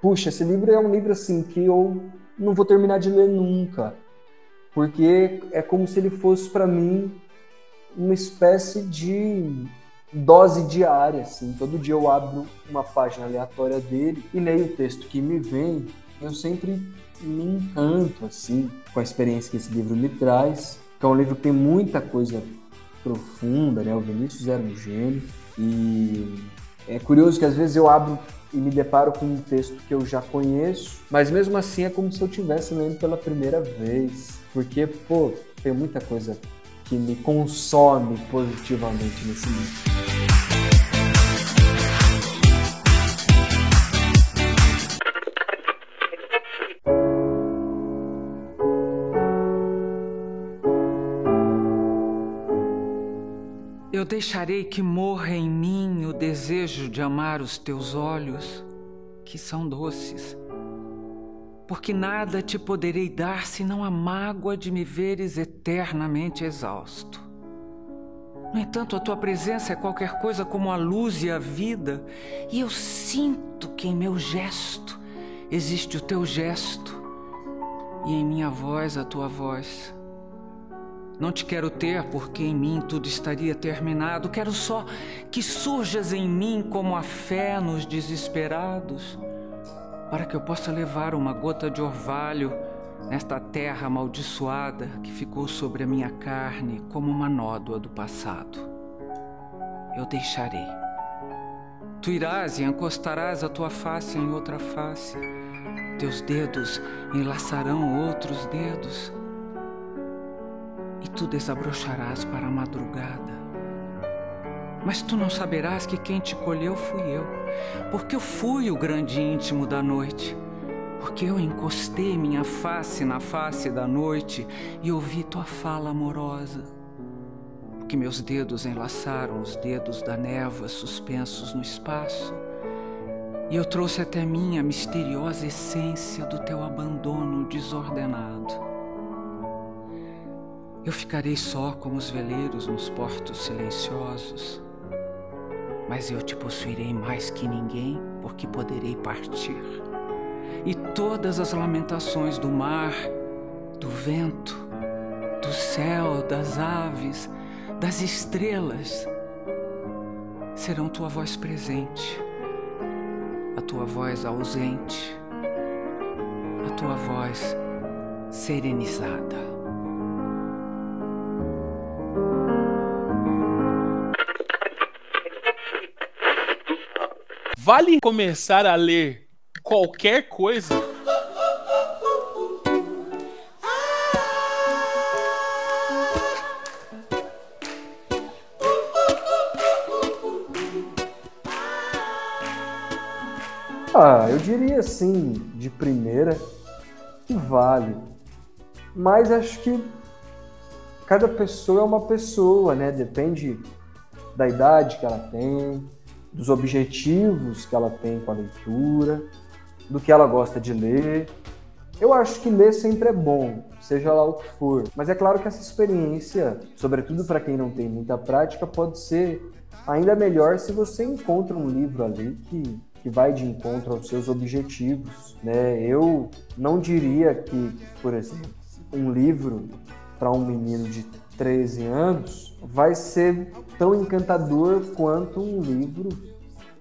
puxa, esse livro é um livro assim que eu não vou terminar de ler nunca, porque é como se ele fosse para mim uma espécie de dose diária, assim. Todo dia eu abro uma página aleatória dele e leio o texto que me vem. Eu sempre me encanto, assim, com a experiência que esse livro me traz. Que é um livro que tem muita coisa profunda, né? O Vinícius era um gênio. E é curioso que às vezes eu abro e me deparo com um texto que eu já conheço, mas mesmo assim é como se eu estivesse lendo pela primeira vez. Porque, pô, tem muita coisa que me consome positivamente nesse livro. Eu deixarei que morra em mim o desejo de amar os teus olhos, que são doces. Porque nada te poderei dar senão a mágoa de me veres eternamente exausto. No entanto, a tua presença é qualquer coisa como a luz e a vida, e eu sinto que em meu gesto existe o teu gesto, e em minha voz a tua voz. Não te quero ter, porque em mim tudo estaria terminado. Quero só que surjas em mim como a fé nos desesperados, para que eu possa levar uma gota de orvalho nesta terra amaldiçoada que ficou sobre a minha carne como uma nódoa do passado. Eu deixarei. Tu irás e encostarás a tua face em outra face. Teus dedos enlaçarão outros dedos e tu desabrocharás para a madrugada. Mas tu não saberás que quem te colheu fui eu, porque eu fui o grande íntimo da noite, porque eu encostei minha face na face da noite e ouvi tua fala amorosa, porque meus dedos enlaçaram os dedos da névoa suspensos no espaço, e eu trouxe até mim a misteriosa essência do teu abandono desordenado. Eu ficarei só como os veleiros nos portos silenciosos, mas eu te possuirei mais que ninguém, porque poderei partir. E todas as lamentações do mar, do vento, do céu, das aves, das estrelas, serão tua voz presente, a tua voz ausente, a tua voz serenizada. Vale começar a ler qualquer coisa? Ah, eu diria assim, de primeira, que vale. Mas acho que cada pessoa é uma pessoa, né? Depende da idade que ela tem, dos objetivos que ela tem com a leitura, do que ela gosta de ler. Eu acho que ler sempre é bom, seja lá o que for. Mas é claro que essa experiência, sobretudo para quem não tem muita prática, pode ser ainda melhor se você encontra um livro ali que, que vai de encontro aos seus objetivos. Né? Eu não diria que, por exemplo, um livro para um menino de 13 anos vai ser tão encantador quanto um livro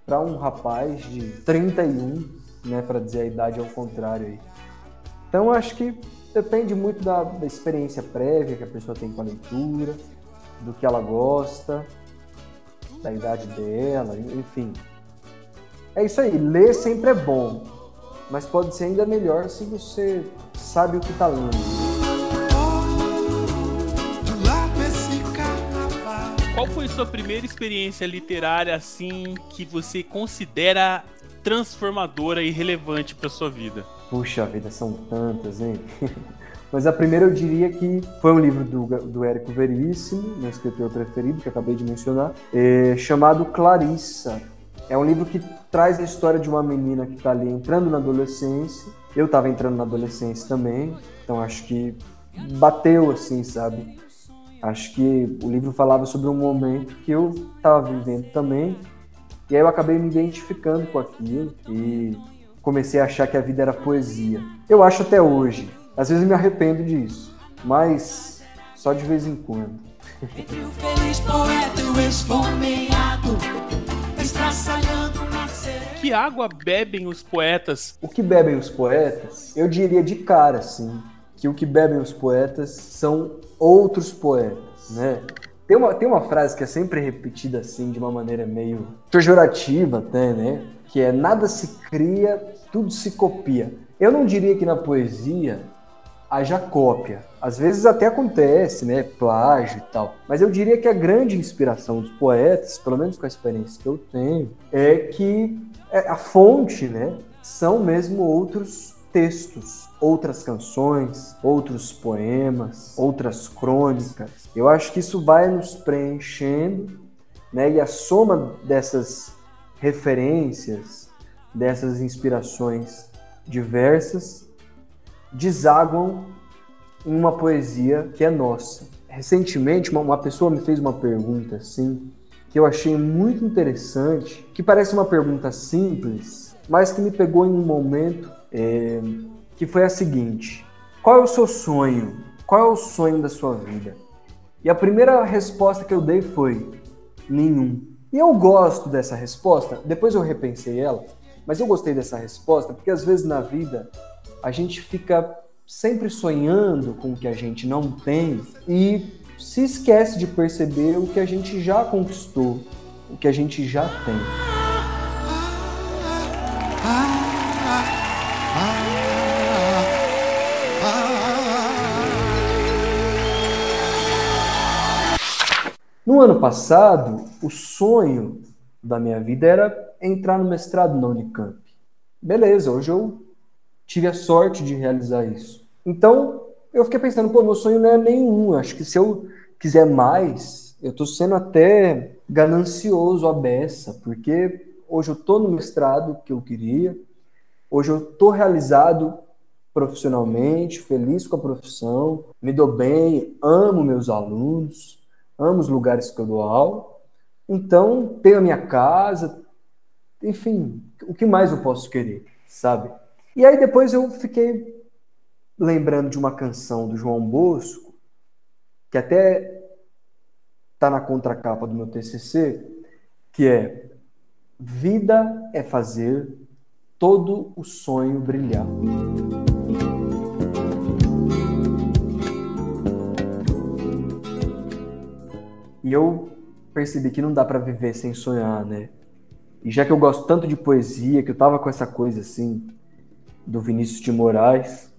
para um rapaz de 31, né, para dizer a idade ao contrário aí. Então acho que depende muito da, da experiência prévia que a pessoa tem com a leitura, do que ela gosta, da idade dela, enfim. É isso aí, ler sempre é bom, mas pode ser ainda melhor se você sabe o que está lendo. Qual foi sua primeira experiência literária assim que você considera transformadora e relevante para sua vida? Puxa vida, são tantas, hein? Mas a primeira eu diria que foi um livro do, do Érico Veríssimo, meu escritor preferido, que acabei de mencionar, é, chamado Clarissa. É um livro que traz a história de uma menina que está ali entrando na adolescência. Eu estava entrando na adolescência também, então acho que bateu assim, sabe? Acho que o livro falava sobre um momento que eu estava vivendo também, e aí eu acabei me identificando com aquilo e comecei a achar que a vida era poesia. Eu acho até hoje. Às vezes eu me arrependo disso, mas só de vez em quando. Entre o feliz poeta e o esfomeado, estraçalhando uma sereia. Que água bebem os poetas? O que bebem os poetas? Eu diria de cara, assim, que o que bebem os poetas são outros poetas, né? Tem uma, tem uma frase que é sempre repetida assim, de uma maneira meio pejorativa até, né? Que é nada se cria, tudo se copia. Eu não diria que na poesia haja cópia. Às vezes até acontece, né? Plágio e tal. Mas eu diria que a grande inspiração dos poetas, pelo menos com a experiência que eu tenho, é que é, a fonte, né? São mesmo outros textos, outras canções, outros poemas, outras crônicas. Eu acho que isso vai nos preenchendo, né? E a soma dessas referências, dessas inspirações diversas, desaguam em uma poesia que é nossa. Recentemente, uma, pessoa me fez uma pergunta assim, que eu achei muito interessante, que parece uma pergunta simples, mas que me pegou em um momento é, que foi a seguinte: Qual é o seu sonho? Qual é o sonho da sua vida? E a primeira resposta que eu dei foi: nenhum. E eu gosto dessa resposta, depois eu repensei ela, mas eu gostei dessa resposta porque às vezes na vida a gente fica sempre sonhando com o que a gente não tem e se esquece de perceber o que a gente já conquistou, o que a gente já tem. No ano passado, o sonho da minha vida era entrar no mestrado na Unicamp. Beleza, hoje eu tive a sorte de realizar isso. Então, eu fiquei pensando, pô, meu sonho não é nenhum. Acho que se eu quiser mais, eu tô sendo até ganancioso a beça, porque hoje eu tô no mestrado que eu queria, hoje eu tô realizado profissionalmente, feliz com a profissão, me dou bem, amo meus alunos, amo os lugares que eu dou aula. Então, tenho a minha casa, enfim, o que mais eu posso querer, sabe? E aí depois eu fiquei lembrando de uma canção do João Bosco, que até tá na contracapa do meu TCC, que é Vida é fazer todo o sonho brilhar. E eu percebi que não dá para viver sem sonhar, né? E já que eu gosto tanto de poesia, que eu tava com essa coisa assim do Vinícius de Moraes,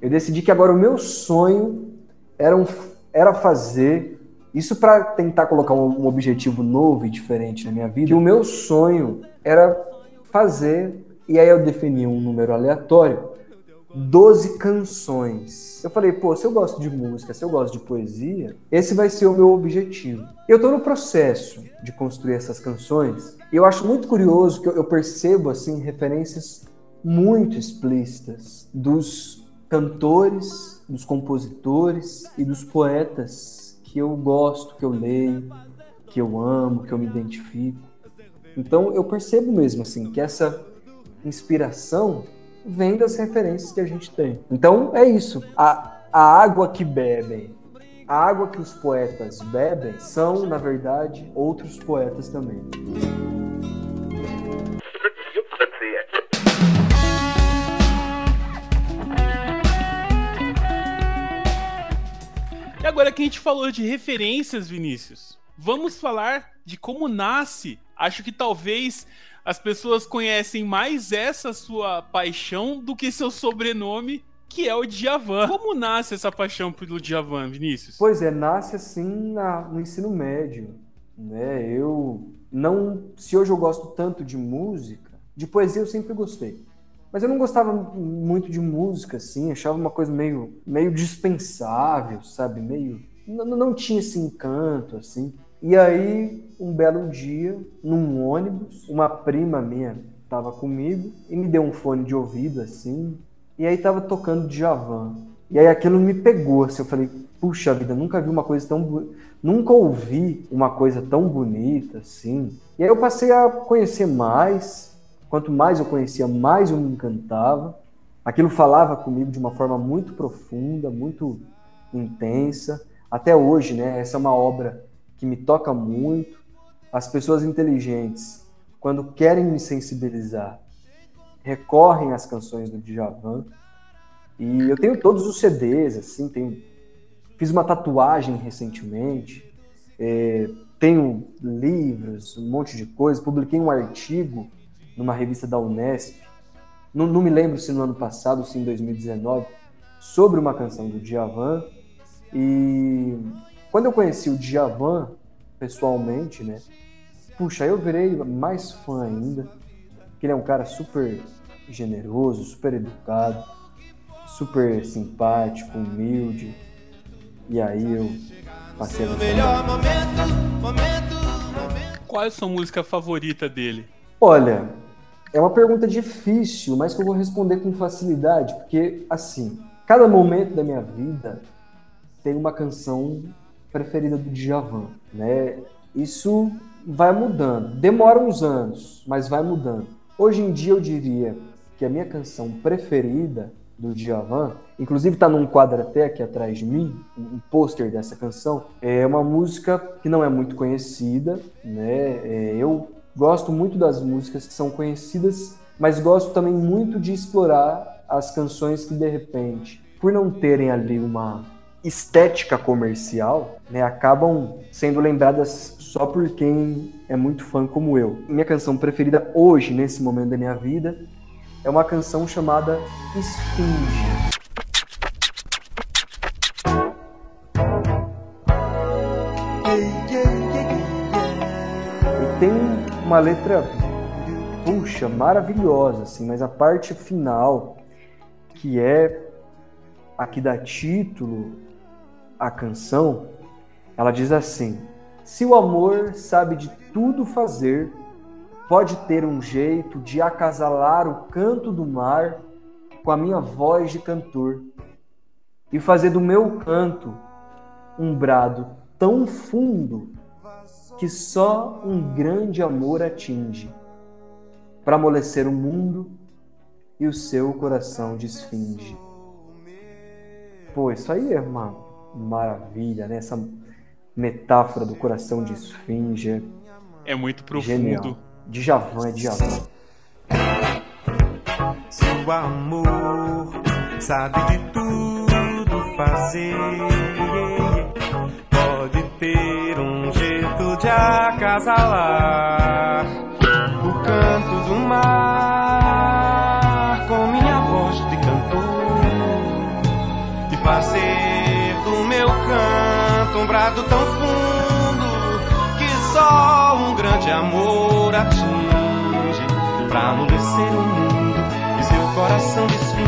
eu decidi que agora o meu sonho era, um, era fazer isso para tentar colocar um, um, objetivo novo e diferente na minha vida. E o meu sonho era fazer, e aí eu defini um número aleatório, 12 canções. Eu falei, pô, se eu gosto de música, se eu gosto de poesia, esse vai ser o meu objetivo. Eu estou no processo de construir essas canções e eu acho muito curioso que eu percebo assim referências muito explícitas dos cantores, dos compositores e dos poetas que eu gosto, que eu leio, que eu amo, que eu me identifico. Então eu percebo mesmo assim que essa inspiração vem das referências que a gente tem. Então é isso. A, a água que bebem, a água que os poetas bebem, são, na verdade, outros poetas também. E agora que a gente falou de referências, Vinícius, vamos falar de como nasce. Acho que talvez as pessoas conhecem mais essa sua paixão do que seu sobrenome, que é o Djavan. Como nasce essa paixão pelo Djavan, Vinícius? Pois é, nasce assim na, no ensino médio. Né? Eu não. Se hoje eu gosto tanto de música, de poesia eu sempre gostei. Mas eu não gostava muito de música, assim, achava uma coisa meio, meio dispensável, sabe? Meio. Não, não tinha esse encanto, assim. E aí, um belo dia, num ônibus, uma prima minha estava comigo e me deu um fone de ouvido, assim. E aí tava tocando Djavan. E aí aquilo me pegou, assim, eu falei, puxa vida, nunca vi uma coisa tão nunca ouvi uma coisa tão bonita assim. E aí eu passei a conhecer mais, quanto mais eu conhecia, mais eu me encantava. Aquilo falava comigo de uma forma muito profunda, muito intensa. Até hoje, né, essa é uma obra que me toca muito. As pessoas inteligentes, quando querem me sensibilizar, recorrem às canções do Djavan. E eu tenho todos os CDs, assim, tenho, fiz uma tatuagem recentemente, é, tenho livros, um monte de coisa, publiquei um artigo numa revista da Unesp, não, não me lembro se no ano passado se em 2019, sobre uma canção do Djavan. E quando eu conheci o Djavan pessoalmente, né, puxa, aí eu virei mais fã ainda, que ele é um cara super generoso, super educado, super simpático, humilde. E aí eu passei a Melhor momento, momento, momento. Qual é a sua música favorita dele? Olha, é uma pergunta difícil, mas que eu vou responder com facilidade, porque assim, cada momento da minha vida tem uma canção preferida do Djavan, né? Isso vai mudando, demora uns anos, mas vai mudando. Hoje em dia eu diria que a minha canção preferida do Djavan, inclusive está num quadro até aqui atrás de mim, um pôster dessa canção, é uma música que não é muito conhecida, né? É, eu gosto muito das músicas que são conhecidas, mas gosto também muito de explorar as canções que de repente, por não terem ali uma estética comercial, né, acabam sendo lembradas só por quem é muito fã como eu. Minha canção preferida hoje, nesse momento da minha vida, é uma canção chamada Esfinge. E tem uma letra, puxa, maravilhosa, assim, mas a parte final, que é a que dá título à canção, ela diz assim: Se o amor sabe de tudo fazer, pode ter um jeito de acasalar o canto do mar com a minha voz de cantor e fazer do meu canto um brado tão fundo que só um grande amor atinge para amolecer o mundo e o seu coração desfinge. Pô, isso aí uma maravilha, né? Essa metáfora do coração de esfinge é muito profundo. genial. Djavan é Djavan. Seu amor sabe de tudo fazer. Pode ter um jeito de acasalar coração desfinge.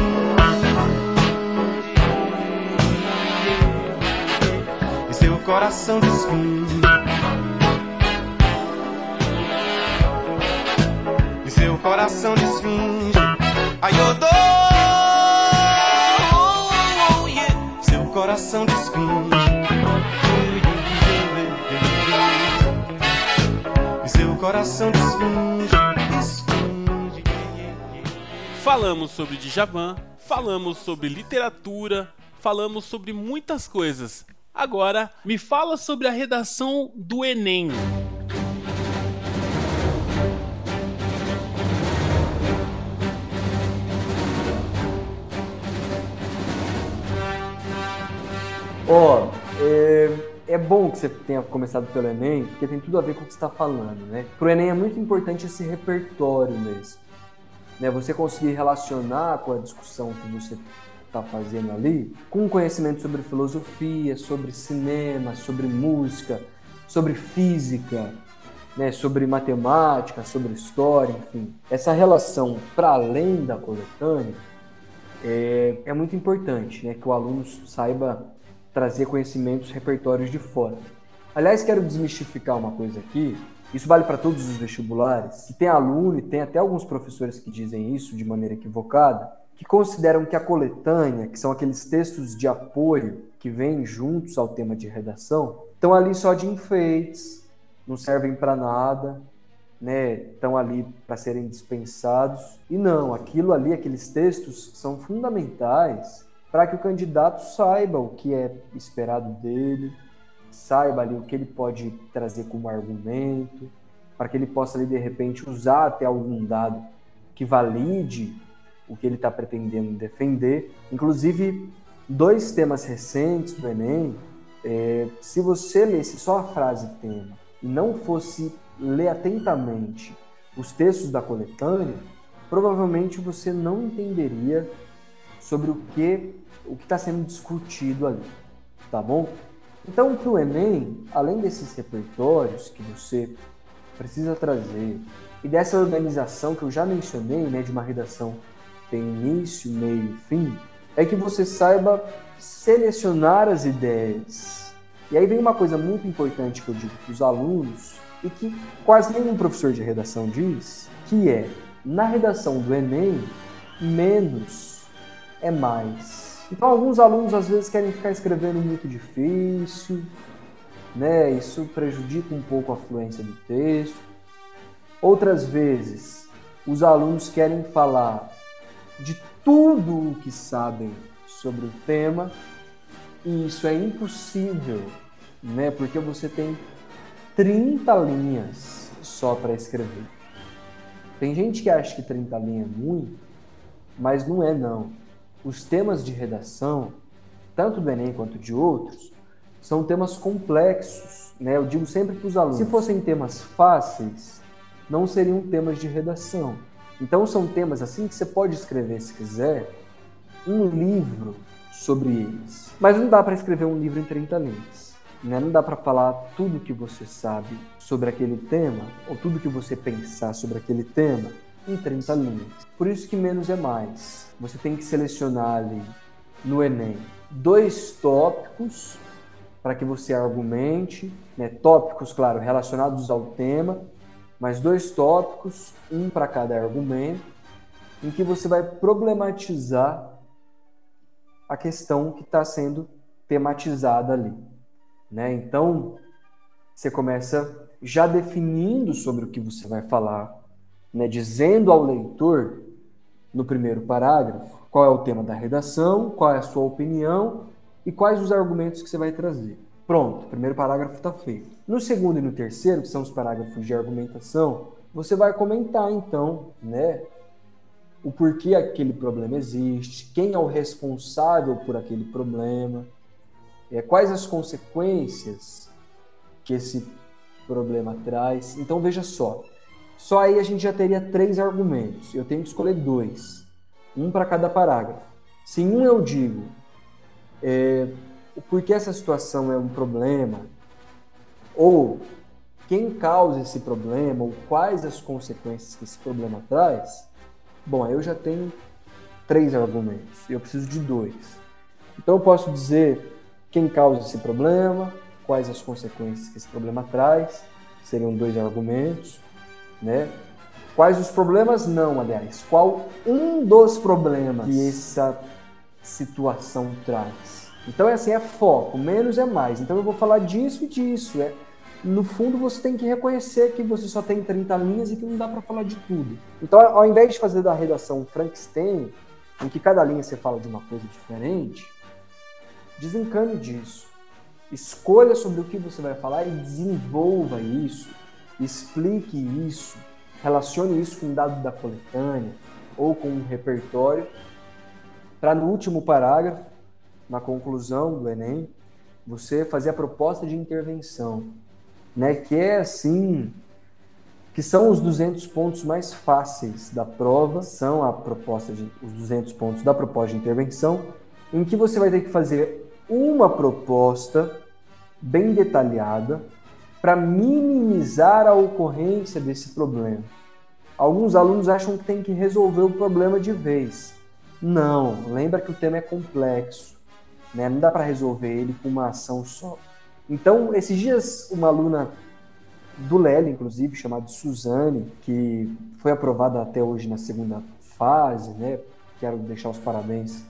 E seu coração desfinge. E seu coração desfinge. Ai, eu dou. Oh, yeah. Seu coração desfinge. E seu coração desfinge. Falamos sobre Djavan, falamos sobre literatura, falamos sobre muitas coisas. Agora, me fala sobre a redação do Enem. Ó, é, é bom que você tenha começado pelo Enem, porque tem tudo a ver com o que você está falando, né? Pro Enem é muito importante esse repertório mesmo. Né? Você conseguir relacionar com a discussão que você está fazendo ali, com conhecimento sobre filosofia, sobre cinema, sobre música, sobre física, né? sobre matemática, sobre história, enfim. Essa relação para além da coletânea é, é muito importante, né? Que o aluno saiba trazer conhecimentos, repertórios de fora. Aliás, quero desmistificar uma coisa aqui. Isso vale para todos os vestibulares. E tem aluno e tem até alguns professores que dizem isso de maneira equivocada, que consideram que a coletânea, que são aqueles textos de apoio que vêm juntos ao tema de redação, estão ali só de enfeites, não servem para nada, né? Estão ali para serem dispensados. E não, aquilo ali, aqueles textos são fundamentais para que o candidato saiba o que é esperado dele, saiba ali o que ele pode trazer como argumento, para que ele possa ali de repente usar até algum dado que valide o que ele está pretendendo defender. Inclusive, dois temas recentes do Enem, é, se você lesse só a frase tema e não fosse ler atentamente os textos da coletânea, provavelmente você não entenderia sobre o que o que está sendo discutido ali, tá bom? Então, para o Enem, além desses repertórios que você precisa trazer e dessa organização que eu já mencionei, né, de uma redação tem início, meio e fim, é que você saiba selecionar as ideias. E aí vem uma coisa muito importante que eu digo para os alunos e que quase nenhum professor de redação diz, que é na redação do Enem, menos é mais. Então alguns alunos às vezes querem ficar escrevendo muito difícil, né? Isso prejudica um pouco a fluência do texto. Outras vezes, os alunos querem falar de tudo o que sabem sobre o tema, e isso é impossível, né? Porque você tem 30 linhas só para escrever. Tem gente que acha que 30 linhas é muito, mas não é não. Os temas de redação, tanto do Enem quanto de outros, são temas complexos, né? Eu digo sempre para os alunos, se fossem temas fáceis, não seriam temas de redação. Então são temas assim que você pode escrever, se quiser, um livro sobre eles. Mas não dá para escrever um livro em 30 linhas. Né? Não dá para falar tudo que você sabe sobre aquele tema, ou tudo que você pensar sobre aquele tema, em 30 linhas. Por isso que menos é mais. Você tem que selecionar ali no Enem dois tópicos para que você argumente, né? tópicos, claro, relacionados ao tema, mas dois tópicos, um para cada argumento, em que você vai problematizar a questão que está sendo tematizada ali. Né? Então, você começa já definindo sobre o que você vai falar, né? dizendo ao leitor, no primeiro parágrafo, qual é o tema da redação, qual é a sua opinião e quais os argumentos que você vai trazer. Pronto, primeiro parágrafo está feito. No segundo e no terceiro, que são os parágrafos de argumentação, você vai comentar então, né, o porquê aquele problema existe, quem é o responsável por aquele problema, é, quais as consequências que esse problema traz. Então veja só, só aí a gente já teria três argumentos. Eu tenho que escolher dois, um para cada parágrafo. Se em um eu digo é, o porquê essa situação é um problema, ou quem causa esse problema, ou quais as consequências que esse problema traz, bom, aí eu já tenho três argumentos, eu preciso de dois. Então eu posso dizer quem causa esse problema, quais as consequências que esse problema traz, seriam dois argumentos, né? Quais os problemas? Não, aliás. Qual um dos problemas que essa situação traz? Então é assim, é foco, menos é mais. Então eu vou falar disso e disso. É, no fundo você tem que reconhecer que você só tem 30 linhas e que não dá para falar de tudo. Então ao invés de fazer da redação Frankenstein, em que cada linha você fala de uma coisa diferente, desencane disso. Escolha sobre o que você vai falar e desenvolva isso, explique isso, relacione isso com um dado da coletânea ou com um repertório, para no último parágrafo na conclusão do Enem, você fazer a proposta de intervenção, né? Que é assim, que são os 200 pontos mais fáceis da prova, são a proposta de os 200 pontos da proposta de intervenção, em que você vai ter que fazer uma proposta bem detalhada para minimizar a ocorrência desse problema. Alguns alunos acham que tem que resolver o problema de vez. Não, lembra que o tema é complexo. Né? Não dá para resolver ele com uma ação só. Então, esses dias, uma aluna do Lely, inclusive, chamada Suzane, que foi aprovada até hoje na segunda fase, né? que quero deixar os parabéns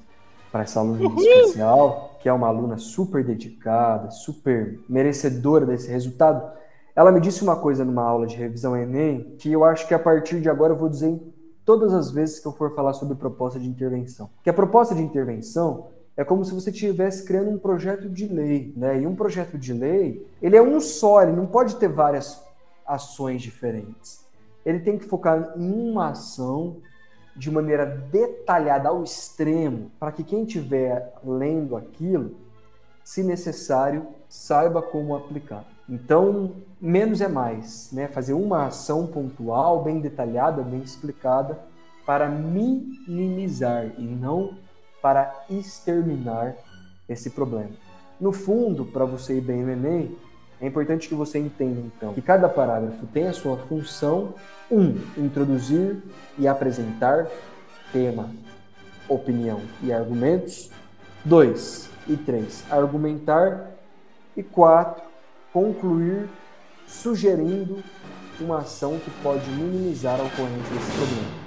para essa aluna especial, que é uma aluna super dedicada, super merecedora desse resultado. Ela me disse uma coisa numa aula de revisão Enem, que eu acho que a partir de agora eu vou dizer todas as vezes que eu for falar sobre proposta de intervenção. Que a proposta de intervenção é como se você estivesse criando um projeto de lei, né? E um projeto de lei, ele é um só, ele não pode ter várias ações diferentes. Ele tem que focar em uma ação de maneira detalhada ao extremo, para que quem estiver lendo aquilo, se necessário, saiba como aplicar. Então, menos é mais, né? Fazer uma ação pontual, bem detalhada, bem explicada, para minimizar e não para exterminar esse problema. No fundo, para você ir bem no Enem, é importante que você entenda, então, que cada parágrafo tem a sua função. Um, introduzir e apresentar tema, opinião e argumentos. Dois e três, argumentar. E quatro, concluir sugerindo uma ação que pode minimizar a ocorrência desse problema.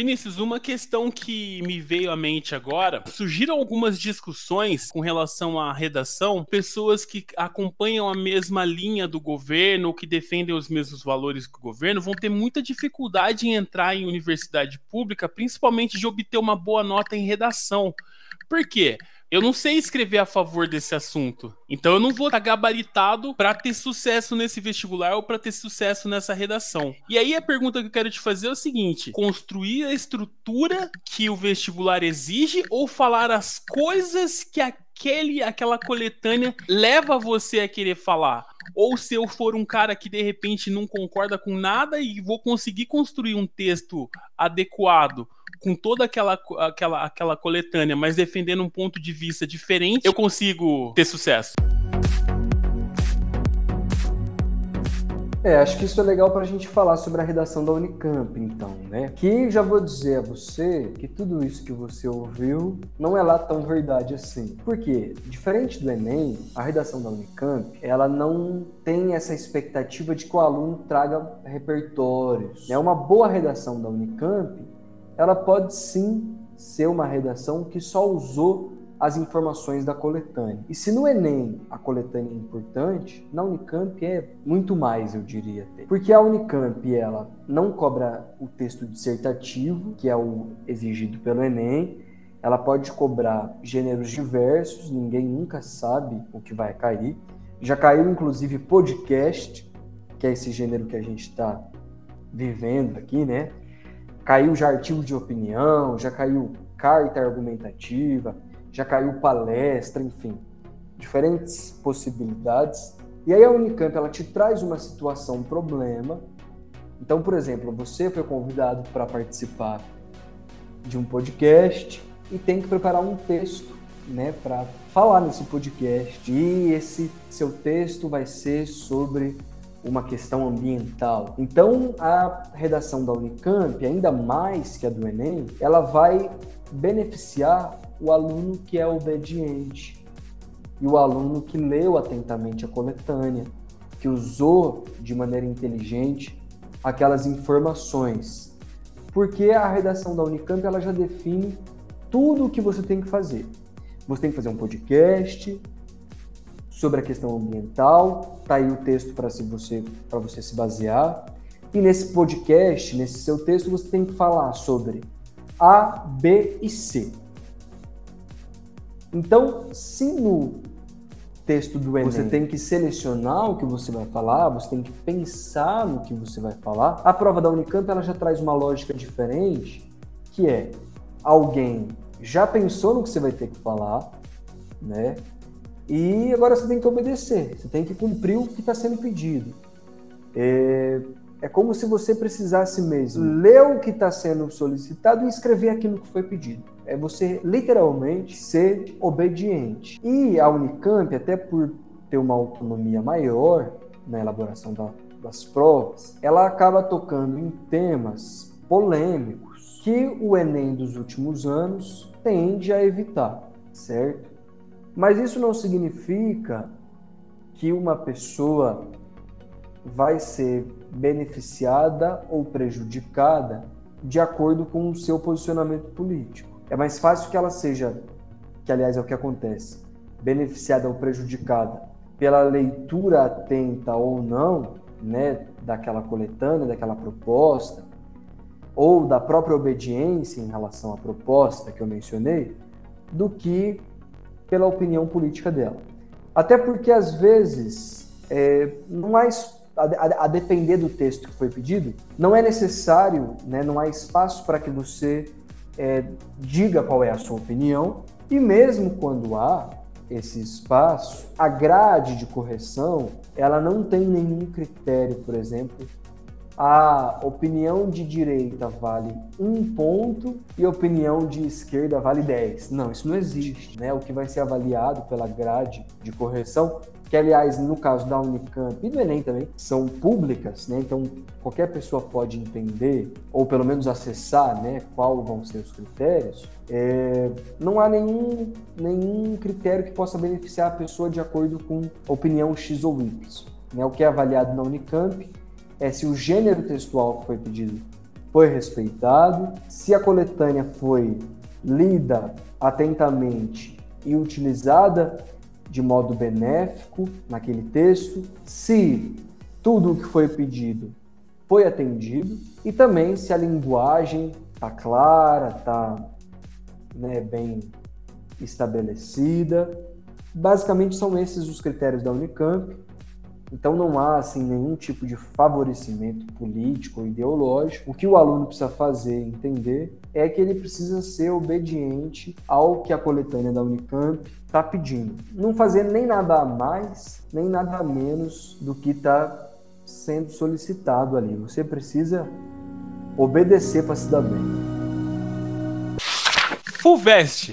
Vinícius, uma questão que me veio à mente agora, surgiram algumas discussões com relação à redação, pessoas que acompanham a mesma linha do governo, que defendem os mesmos valores que o governo, vão ter muita dificuldade em entrar em universidade pública, principalmente de obter uma boa nota em redação. Por quê? Eu não sei escrever a favor desse assunto. Então eu não vou estar gabaritado para ter sucesso nesse vestibular ou para ter sucesso nessa redação. E aí a pergunta que eu quero te fazer é o seguinte: construir a estrutura que o vestibular exige ou falar as coisas que aquele aquela coletânea leva você a querer falar? Ou se eu for um cara que de repente não concorda com nada e vou conseguir construir um texto adequado com toda aquela, aquela, aquela coletânea, mas defendendo um ponto de vista diferente, eu consigo ter sucesso. É, acho que isso é legal para a gente falar sobre a redação da Unicamp, então, né? Que já vou dizer a você que tudo isso que você ouviu não é lá tão verdade assim. Por quê? Diferente do Enem, a redação da Unicamp, ela não tem essa expectativa de que o aluno traga repertórios. É uma boa redação da Unicamp, ela pode sim ser uma redação que só usou as informações da coletânea. E se no Enem a coletânea é importante, na Unicamp é muito mais, eu diria até. Porque a Unicamp ela não cobra o texto dissertativo, que é o exigido pelo Enem, ela pode cobrar gêneros diversos, ninguém nunca sabe o que vai cair. Já caiu inclusive podcast, que é esse gênero que a gente está vivendo aqui, né? Caiu já artigo de opinião, já caiu carta argumentativa, já caiu palestra, enfim, diferentes possibilidades. E aí a Unicamp ela te traz uma situação, um problema. Então, por exemplo, você foi convidado para participar de um podcast e tem que preparar um texto, né, para falar nesse podcast. E esse seu texto vai ser sobre uma questão ambiental. Então, a redação da Unicamp, ainda mais que a do Enem, ela vai beneficiar o aluno que é obediente e o aluno que leu atentamente a coletânea, que usou de maneira inteligente aquelas informações. Porque a redação da Unicamp ela já define tudo o que você tem que fazer. Você tem que fazer um podcast, sobre a questão ambiental. Tá aí o texto para se você para você se basear. E nesse podcast, nesse seu texto, você tem que falar sobre A, B e C. Então, se no texto do Enem você tem que selecionar o que você vai falar, você tem que pensar no que você vai falar, a prova da Unicamp ela já traz uma lógica diferente, que é alguém já pensou no que você vai ter que falar, né? E agora você tem que obedecer, você tem que cumprir o que está sendo pedido. É, é como se você precisasse mesmo ler o que está sendo solicitado e escrever aquilo que foi pedido. É você literalmente ser obediente. E a Unicamp, até por ter uma autonomia maior na elaboração da, das provas, ela acaba tocando em temas polêmicos que o Enem dos últimos anos tende a evitar, certo? Mas isso não significa que uma pessoa vai ser beneficiada ou prejudicada de acordo com o seu posicionamento político. É mais fácil que ela seja, que aliás é o que acontece, beneficiada ou prejudicada pela leitura atenta ou não, né, daquela coletânea, daquela proposta, ou da própria obediência em relação à proposta que eu mencionei, do que pela opinião política dela. Até porque, às vezes, é, não há, a, a, depender do texto que foi pedido, não é necessário, né, não há espaço para que você é, diga qual é a sua opinião, e mesmo quando há esse espaço, a grade de correção, ela não tem nenhum critério, por exemplo, a opinião de direita vale um ponto e a opinião de esquerda vale 10. Não, isso não existe. Né? O que vai ser avaliado pela grade de correção, que aliás, no caso da Unicamp e do Enem também, são públicas, né? então qualquer pessoa pode entender, ou pelo menos acessar né, qual vão ser os critérios. É, não há nenhum, nenhum critério que possa beneficiar a pessoa de acordo com opinião X ou Y. Né? O que é avaliado na Unicamp é se o gênero textual que foi pedido foi respeitado, se a coletânea foi lida atentamente e utilizada de modo benéfico naquele texto, se tudo o que foi pedido foi atendido e também se a linguagem está clara, está né, bem estabelecida. Basicamente são esses os critérios da Unicamp então não há assim nenhum tipo de favorecimento político ou ideológico. O que o aluno precisa fazer, entender, é que ele precisa ser obediente ao que a coletânea da Unicamp está pedindo. Não fazer nem nada a mais, nem nada a menos do que está sendo solicitado ali. Você precisa obedecer para se dar bem. Fulvestre,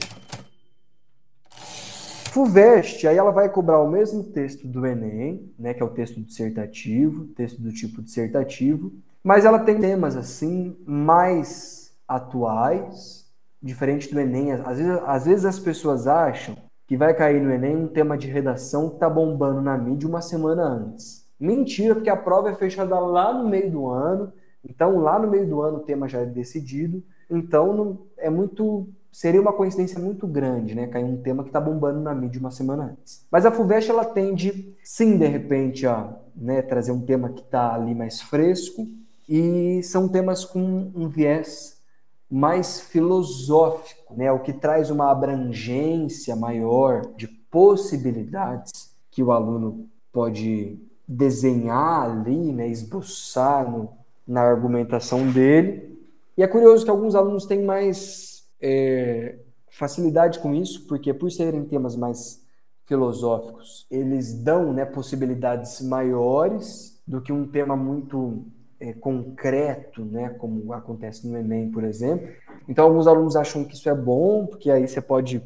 FUVEST, aí ela vai cobrar o mesmo texto do Enem, né, que é o texto dissertativo, texto do tipo dissertativo, mas ela tem temas assim mais atuais, diferente do Enem. Às vezes, às vezes as pessoas acham que vai cair no Enem um tema de redação que tá bombando na mídia uma semana antes. Mentira, porque a prova é fechada lá no meio do ano, então lá no meio do ano o tema já é decidido, então não, é muito seria uma coincidência muito grande, né? Cair um tema que está bombando na mídia uma semana antes. Mas a FUVEST, ela tende, sim, de repente, a né, trazer um tema que está ali mais fresco, e são temas com um viés mais filosófico, né? O que traz uma abrangência maior de possibilidades que o aluno pode desenhar ali, né? Esboçar no, na argumentação dele. E é curioso que alguns alunos têm mais é, facilidade com isso, porque por serem temas mais filosóficos, eles dão né, possibilidades maiores do que um tema muito é, concreto, né, como acontece no Enem, por exemplo. Então, alguns alunos acham que isso é bom, porque aí você pode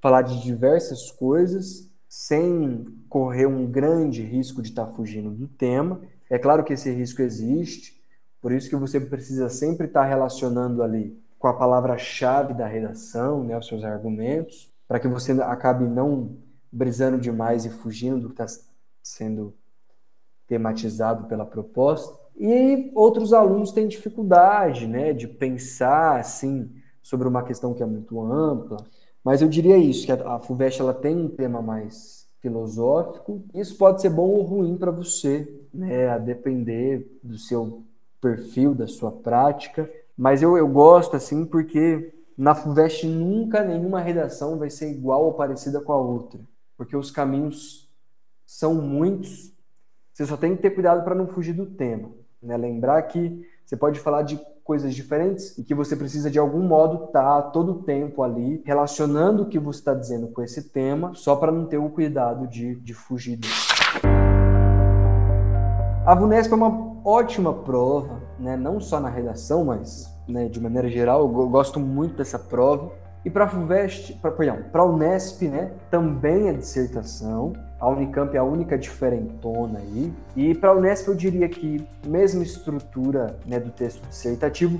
falar de diversas coisas sem correr um grande risco de estar fugindo do tema. É claro que esse risco existe, por isso que você precisa sempre estar relacionando ali com a palavra-chave da redação, né, os seus argumentos, para que você acabe não brisando demais e fugindo do que está sendo tematizado pela proposta. E outros alunos têm dificuldade né, de pensar assim sobre uma questão que é muito ampla. Mas eu diria isso, que a FUVEST ela tem um tema mais filosófico. Isso pode ser bom ou ruim para você, né, a depender do seu perfil, da sua prática. Mas eu, eu gosto, assim, porque na FUVEST nunca nenhuma redação vai ser igual ou parecida com a outra. Porque os caminhos são muitos. Você só tem que ter cuidado para não fugir do tema. Né? Lembrar que você pode falar de coisas diferentes e que você precisa de algum modo estar tá, todo o tempo ali relacionando o que você está dizendo com esse tema, só para não ter o cuidado de, de fugir dele. A VUNESP é uma ótima prova, né? não só na redação, mas né, de maneira geral, eu gosto muito dessa prova. E para a FUVEST, para a Unesp, né, também é dissertação. A Unicamp é a única diferentona aí. E para a Unesp eu diria que mesma estrutura né, do texto dissertativo,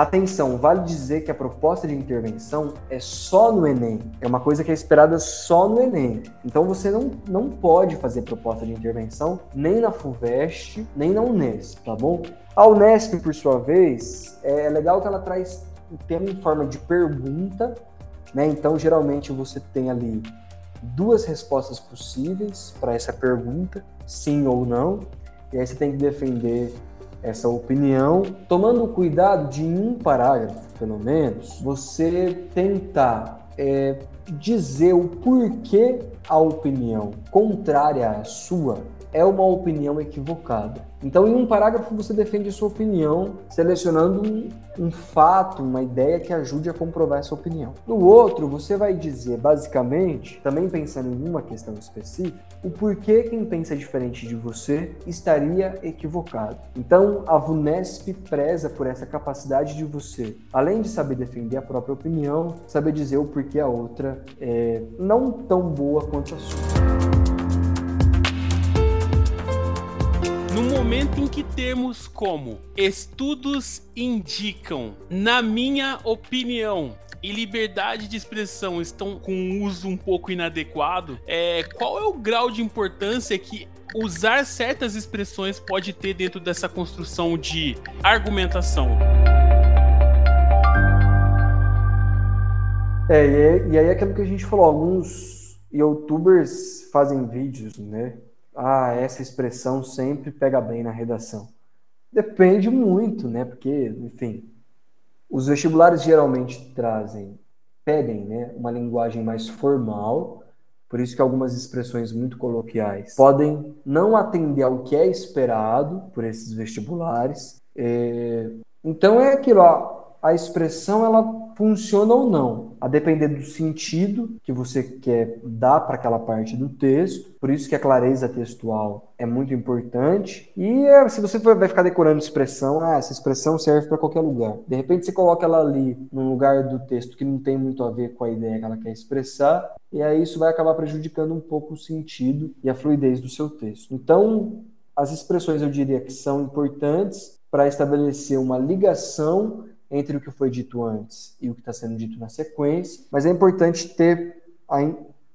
Atenção, vale dizer que a proposta de intervenção é só no Enem. É uma coisa que é esperada só no Enem. Então você não, não pode fazer proposta de intervenção nem na FUVEST, nem na Unesp, tá bom? A Unesp, por sua vez, é legal que ela traz o tema em forma de pergunta, né? Então, geralmente você tem ali duas respostas possíveis para essa pergunta, sim ou não, e aí você tem que defender essa opinião, tomando cuidado de um parágrafo, pelo menos, você tentar é, dizer o porquê a opinião contrária à sua é uma opinião equivocada. Então, em um parágrafo, você defende a sua opinião, selecionando um, um, fato, uma ideia que ajude a comprovar essa opinião. No outro, você vai dizer, basicamente, também pensando em uma questão específica, o porquê quem pensa diferente de você estaria equivocado. Então, a VUNESP preza por essa capacidade de você, além de saber defender a própria opinião, saber dizer o porquê a outra é não tão boa quanto a sua. Momento em que termos como estudos indicam, na minha opinião, e liberdade de expressão estão com um uso um pouco inadequado, é, qual é o grau de importância que usar certas expressões pode ter dentro dessa construção de argumentação? É, e, é, e aí é aquilo que a gente falou, alguns youtubers fazem vídeos, né? Ah, essa expressão sempre pega bem na redação. Depende muito, né? Porque, enfim, os vestibulares geralmente trazem, pedem, né, uma linguagem mais formal, por isso que algumas expressões muito coloquiais podem não atender ao que é esperado por esses vestibulares. É... Então é aquilo, ó, a expressão ela funciona ou não, a depender do sentido que você quer dar para aquela parte do texto. Por isso que a clareza textual é muito importante. E é, se você vai ficar decorando expressão, ah, essa expressão serve para qualquer lugar. De repente você coloca ela ali num lugar do texto que não tem muito a ver com a ideia que ela quer expressar, e aí isso vai acabar prejudicando um pouco o sentido e a fluidez do seu texto. Então, as expressões eu diria que são importantes para estabelecer uma ligação entre o que foi dito antes e o que está sendo dito na sequência, mas é importante ter a,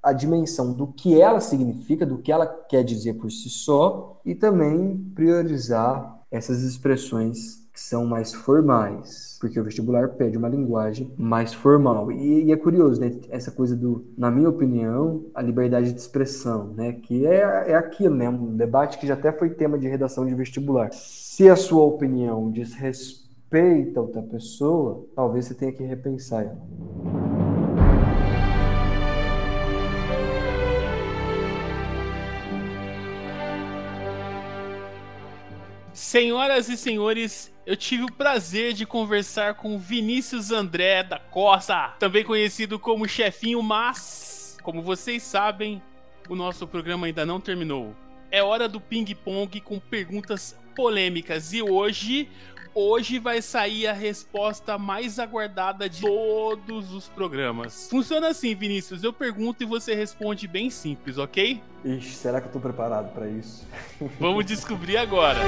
a dimensão do que ela significa, do que ela quer dizer por si só, e também priorizar essas expressões que são mais formais, porque o vestibular pede uma linguagem mais formal. E, e, é curioso, né? Essa coisa do, na minha opinião, a liberdade de expressão, né? Que é, é aquilo, né? Um debate que já até foi tema de redação de vestibular. Se a sua opinião diz respeito respeita outra pessoa, talvez você tenha que repensar ela. Senhoras e senhores, eu tive o prazer de conversar com Vinícius André da Costa, também conhecido como Chefinho, mas, como vocês sabem, o nosso programa ainda não terminou. É hora do ping-pong com perguntas polêmicas e hoje hoje vai sair a resposta mais aguardada de todos os programas. Funciona assim, Vinícius. Eu pergunto e você responde bem simples, ok? Ixi, será que eu tô preparado para isso? Vamos descobrir agora.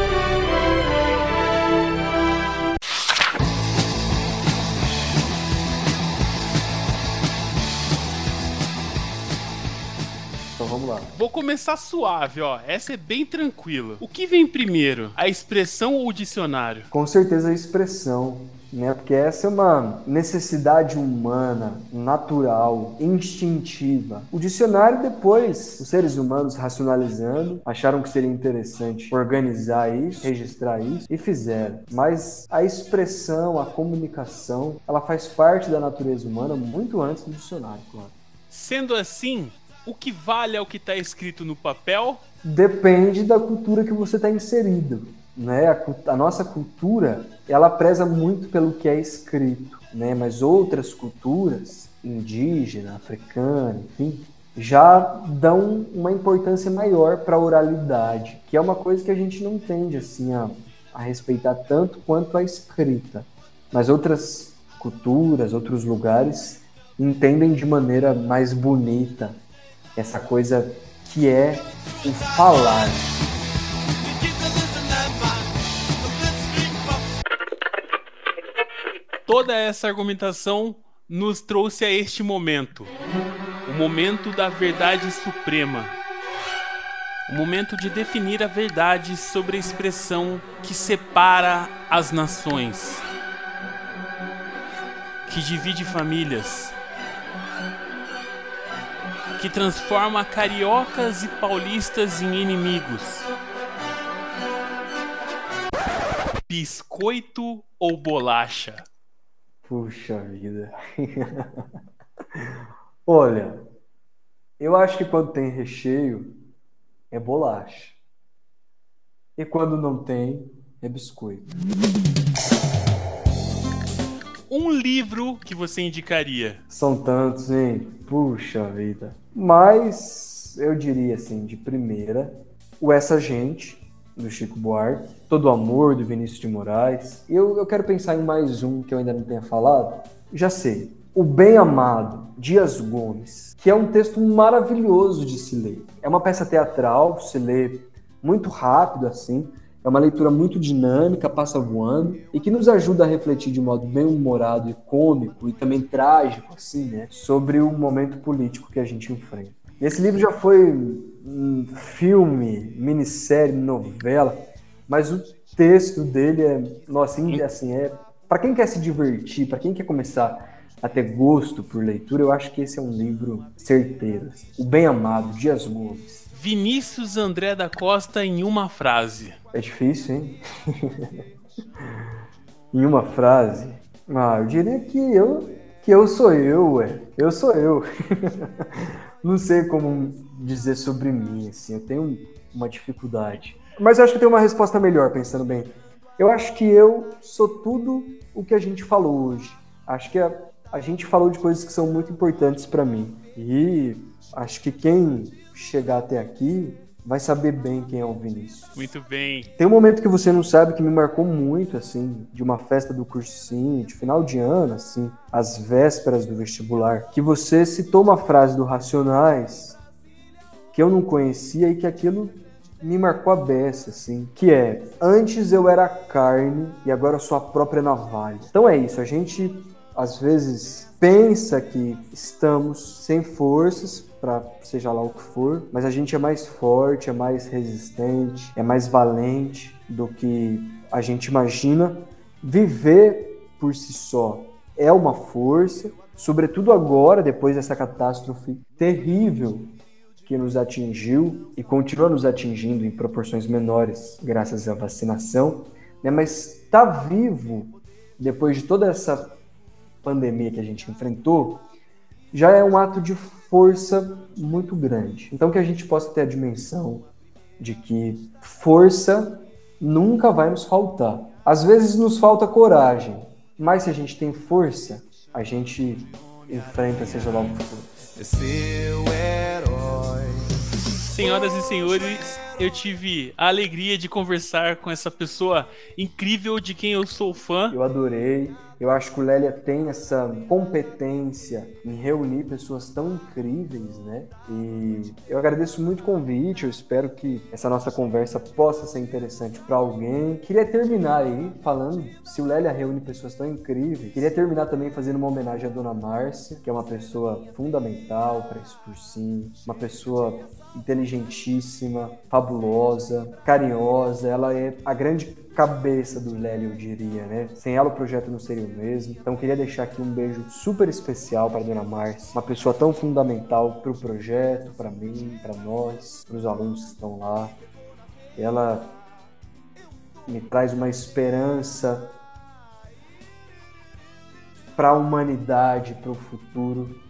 Vamos lá. Vou começar suave, ó. Essa é bem tranquila. O que vem primeiro? A expressão ou o dicionário? Com certeza a expressão. Né? Porque essa é uma necessidade humana, natural, instintiva. O dicionário, depois, os seres humanos racionalizando, acharam que seria interessante organizar isso, registrar isso e fizeram. Mas a expressão, a comunicação, ela faz parte da natureza humana muito antes do dicionário, claro. Sendo assim, o que vale é o que está escrito no papel? Depende da cultura que você está inserido. Né? A, a, nossa cultura ela preza muito pelo que é escrito, né? mas outras culturas, indígena, africana, enfim, já dão uma importância maior para a oralidade, que é uma coisa que a gente não tende assim a, a respeitar tanto quanto a escrita. Mas outras culturas, outros lugares entendem de maneira mais bonita essa coisa que é o falar. Toda essa argumentação nos trouxe a este momento. O momento da verdade suprema. O momento de definir a verdade sobre a expressão que separa as nações, que divide famílias, que transforma cariocas e paulistas em inimigos. Biscoito ou bolacha? Puxa vida. Olha, eu acho que quando tem recheio é bolacha. E quando não tem, é biscoito. Um livro que você indicaria? São tantos, hein? Puxa vida. Mas eu diria assim, de primeira, o Essa Gente, do Chico Buarque, Todo o Amor, do Vinícius de Moraes. Eu, eu quero pensar em mais um que eu ainda não tenha falado. Já sei. O Bem Amado, Dias Gomes, que é um texto maravilhoso de se ler. É uma peça teatral, se lê muito rápido assim, é uma leitura muito dinâmica, passa voando e que nos ajuda a refletir de modo bem humorado e cômico e também trágico assim, né, sobre o momento político que a gente enfrenta. Esse livro já foi um filme, minissérie, novela, mas o texto dele é, nossa, assim, é para quem quer se divertir, para quem quer começar a ter gosto por leitura, eu acho que esse é um livro certeiro. Assim. O Bem Amado, Dias Gomes. Vinícius André da Costa em uma frase. É difícil, hein? em uma frase. Ah, eu diria que eu que eu sou eu, ué. Eu sou eu. Não sei como dizer sobre mim, assim. Eu tenho uma dificuldade. Mas eu acho que tenho uma resposta melhor, pensando bem. Eu acho que eu sou tudo o que a gente falou hoje. Acho que a, a gente falou de coisas que são muito importantes para mim. E acho que quem chegar até aqui vai saber bem quem é o Vinícius. Muito bem. Tem um momento que você não sabe que me marcou muito, assim, de uma festa do cursinho, de final de ano, assim, às vésperas do vestibular, que você citou uma frase do Racionais que eu não conhecia e que aquilo me marcou a beça, assim, que é antes eu era carne e agora eu sou a própria navalha. Então é isso, a gente às vezes pensa que estamos sem forças para seja lá o que for, mas a gente é mais forte, é mais resistente, é mais valente do que a gente imagina. Viver por si só é uma força, sobretudo agora, depois dessa catástrofe terrível que nos atingiu e continua nos atingindo em proporções menores graças à vacinação, né? mas estar tá vivo depois de toda essa pandemia que a gente enfrentou já é um ato de força muito grande. Então que a gente possa ter a dimensão de que força nunca vai nos faltar. Às vezes nos falta coragem, mas se a gente tem força, a gente enfrenta seja lá o que for. Seu herói. Senhoras e senhores, eu tive a alegria de conversar com essa pessoa incrível de quem eu sou fã. Eu adorei. Eu acho que o Lélia tem essa competência em reunir pessoas tão incríveis, né? E eu agradeço muito o convite, eu espero que essa nossa conversa possa ser interessante para alguém. Queria terminar aí falando, se o Lélia reúne pessoas tão incríveis, queria terminar também fazendo uma homenagem à Dona Márcia, que é uma pessoa fundamental para esse cursinho, uma pessoa inteligentíssima, fabulosa, carinhosa, ela é a grande cabeça do Lélio, eu diria, né? Sem ela o projeto não seria o mesmo. Então queria deixar aqui um beijo super especial para Dona Márcia, uma pessoa tão fundamental para o projeto, para mim, para nós, para os alunos que estão lá. Ela me traz uma esperança para a humanidade, para o futuro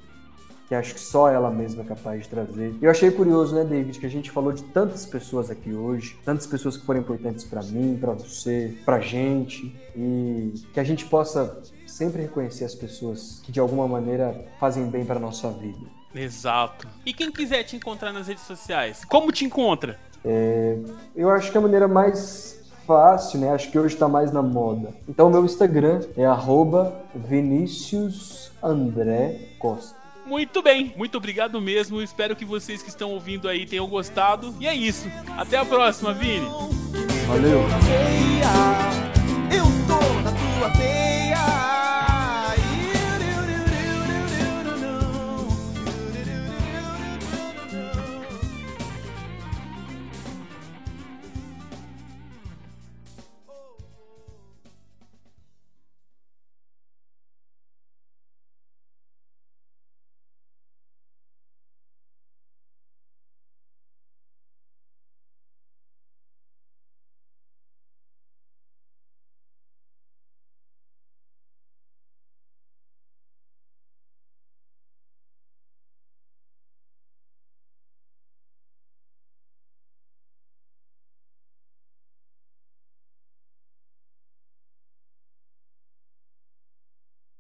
que acho que só ela mesma é capaz de trazer. Eu achei curioso, né, David, que a gente falou de tantas pessoas aqui hoje, tantas pessoas que foram importantes para mim, para você, para gente, e que a gente possa sempre reconhecer as pessoas que de alguma maneira fazem bem para nossa vida. Exato. E quem quiser te encontrar nas redes sociais, como te encontra? É, eu acho que a maneira mais fácil, né? Acho que hoje está mais na moda. Então, meu Instagram é arroba Costa. Muito bem, muito obrigado mesmo. Espero que vocês que estão ouvindo aí tenham gostado. E é isso. Até a próxima, Vini. Valeu.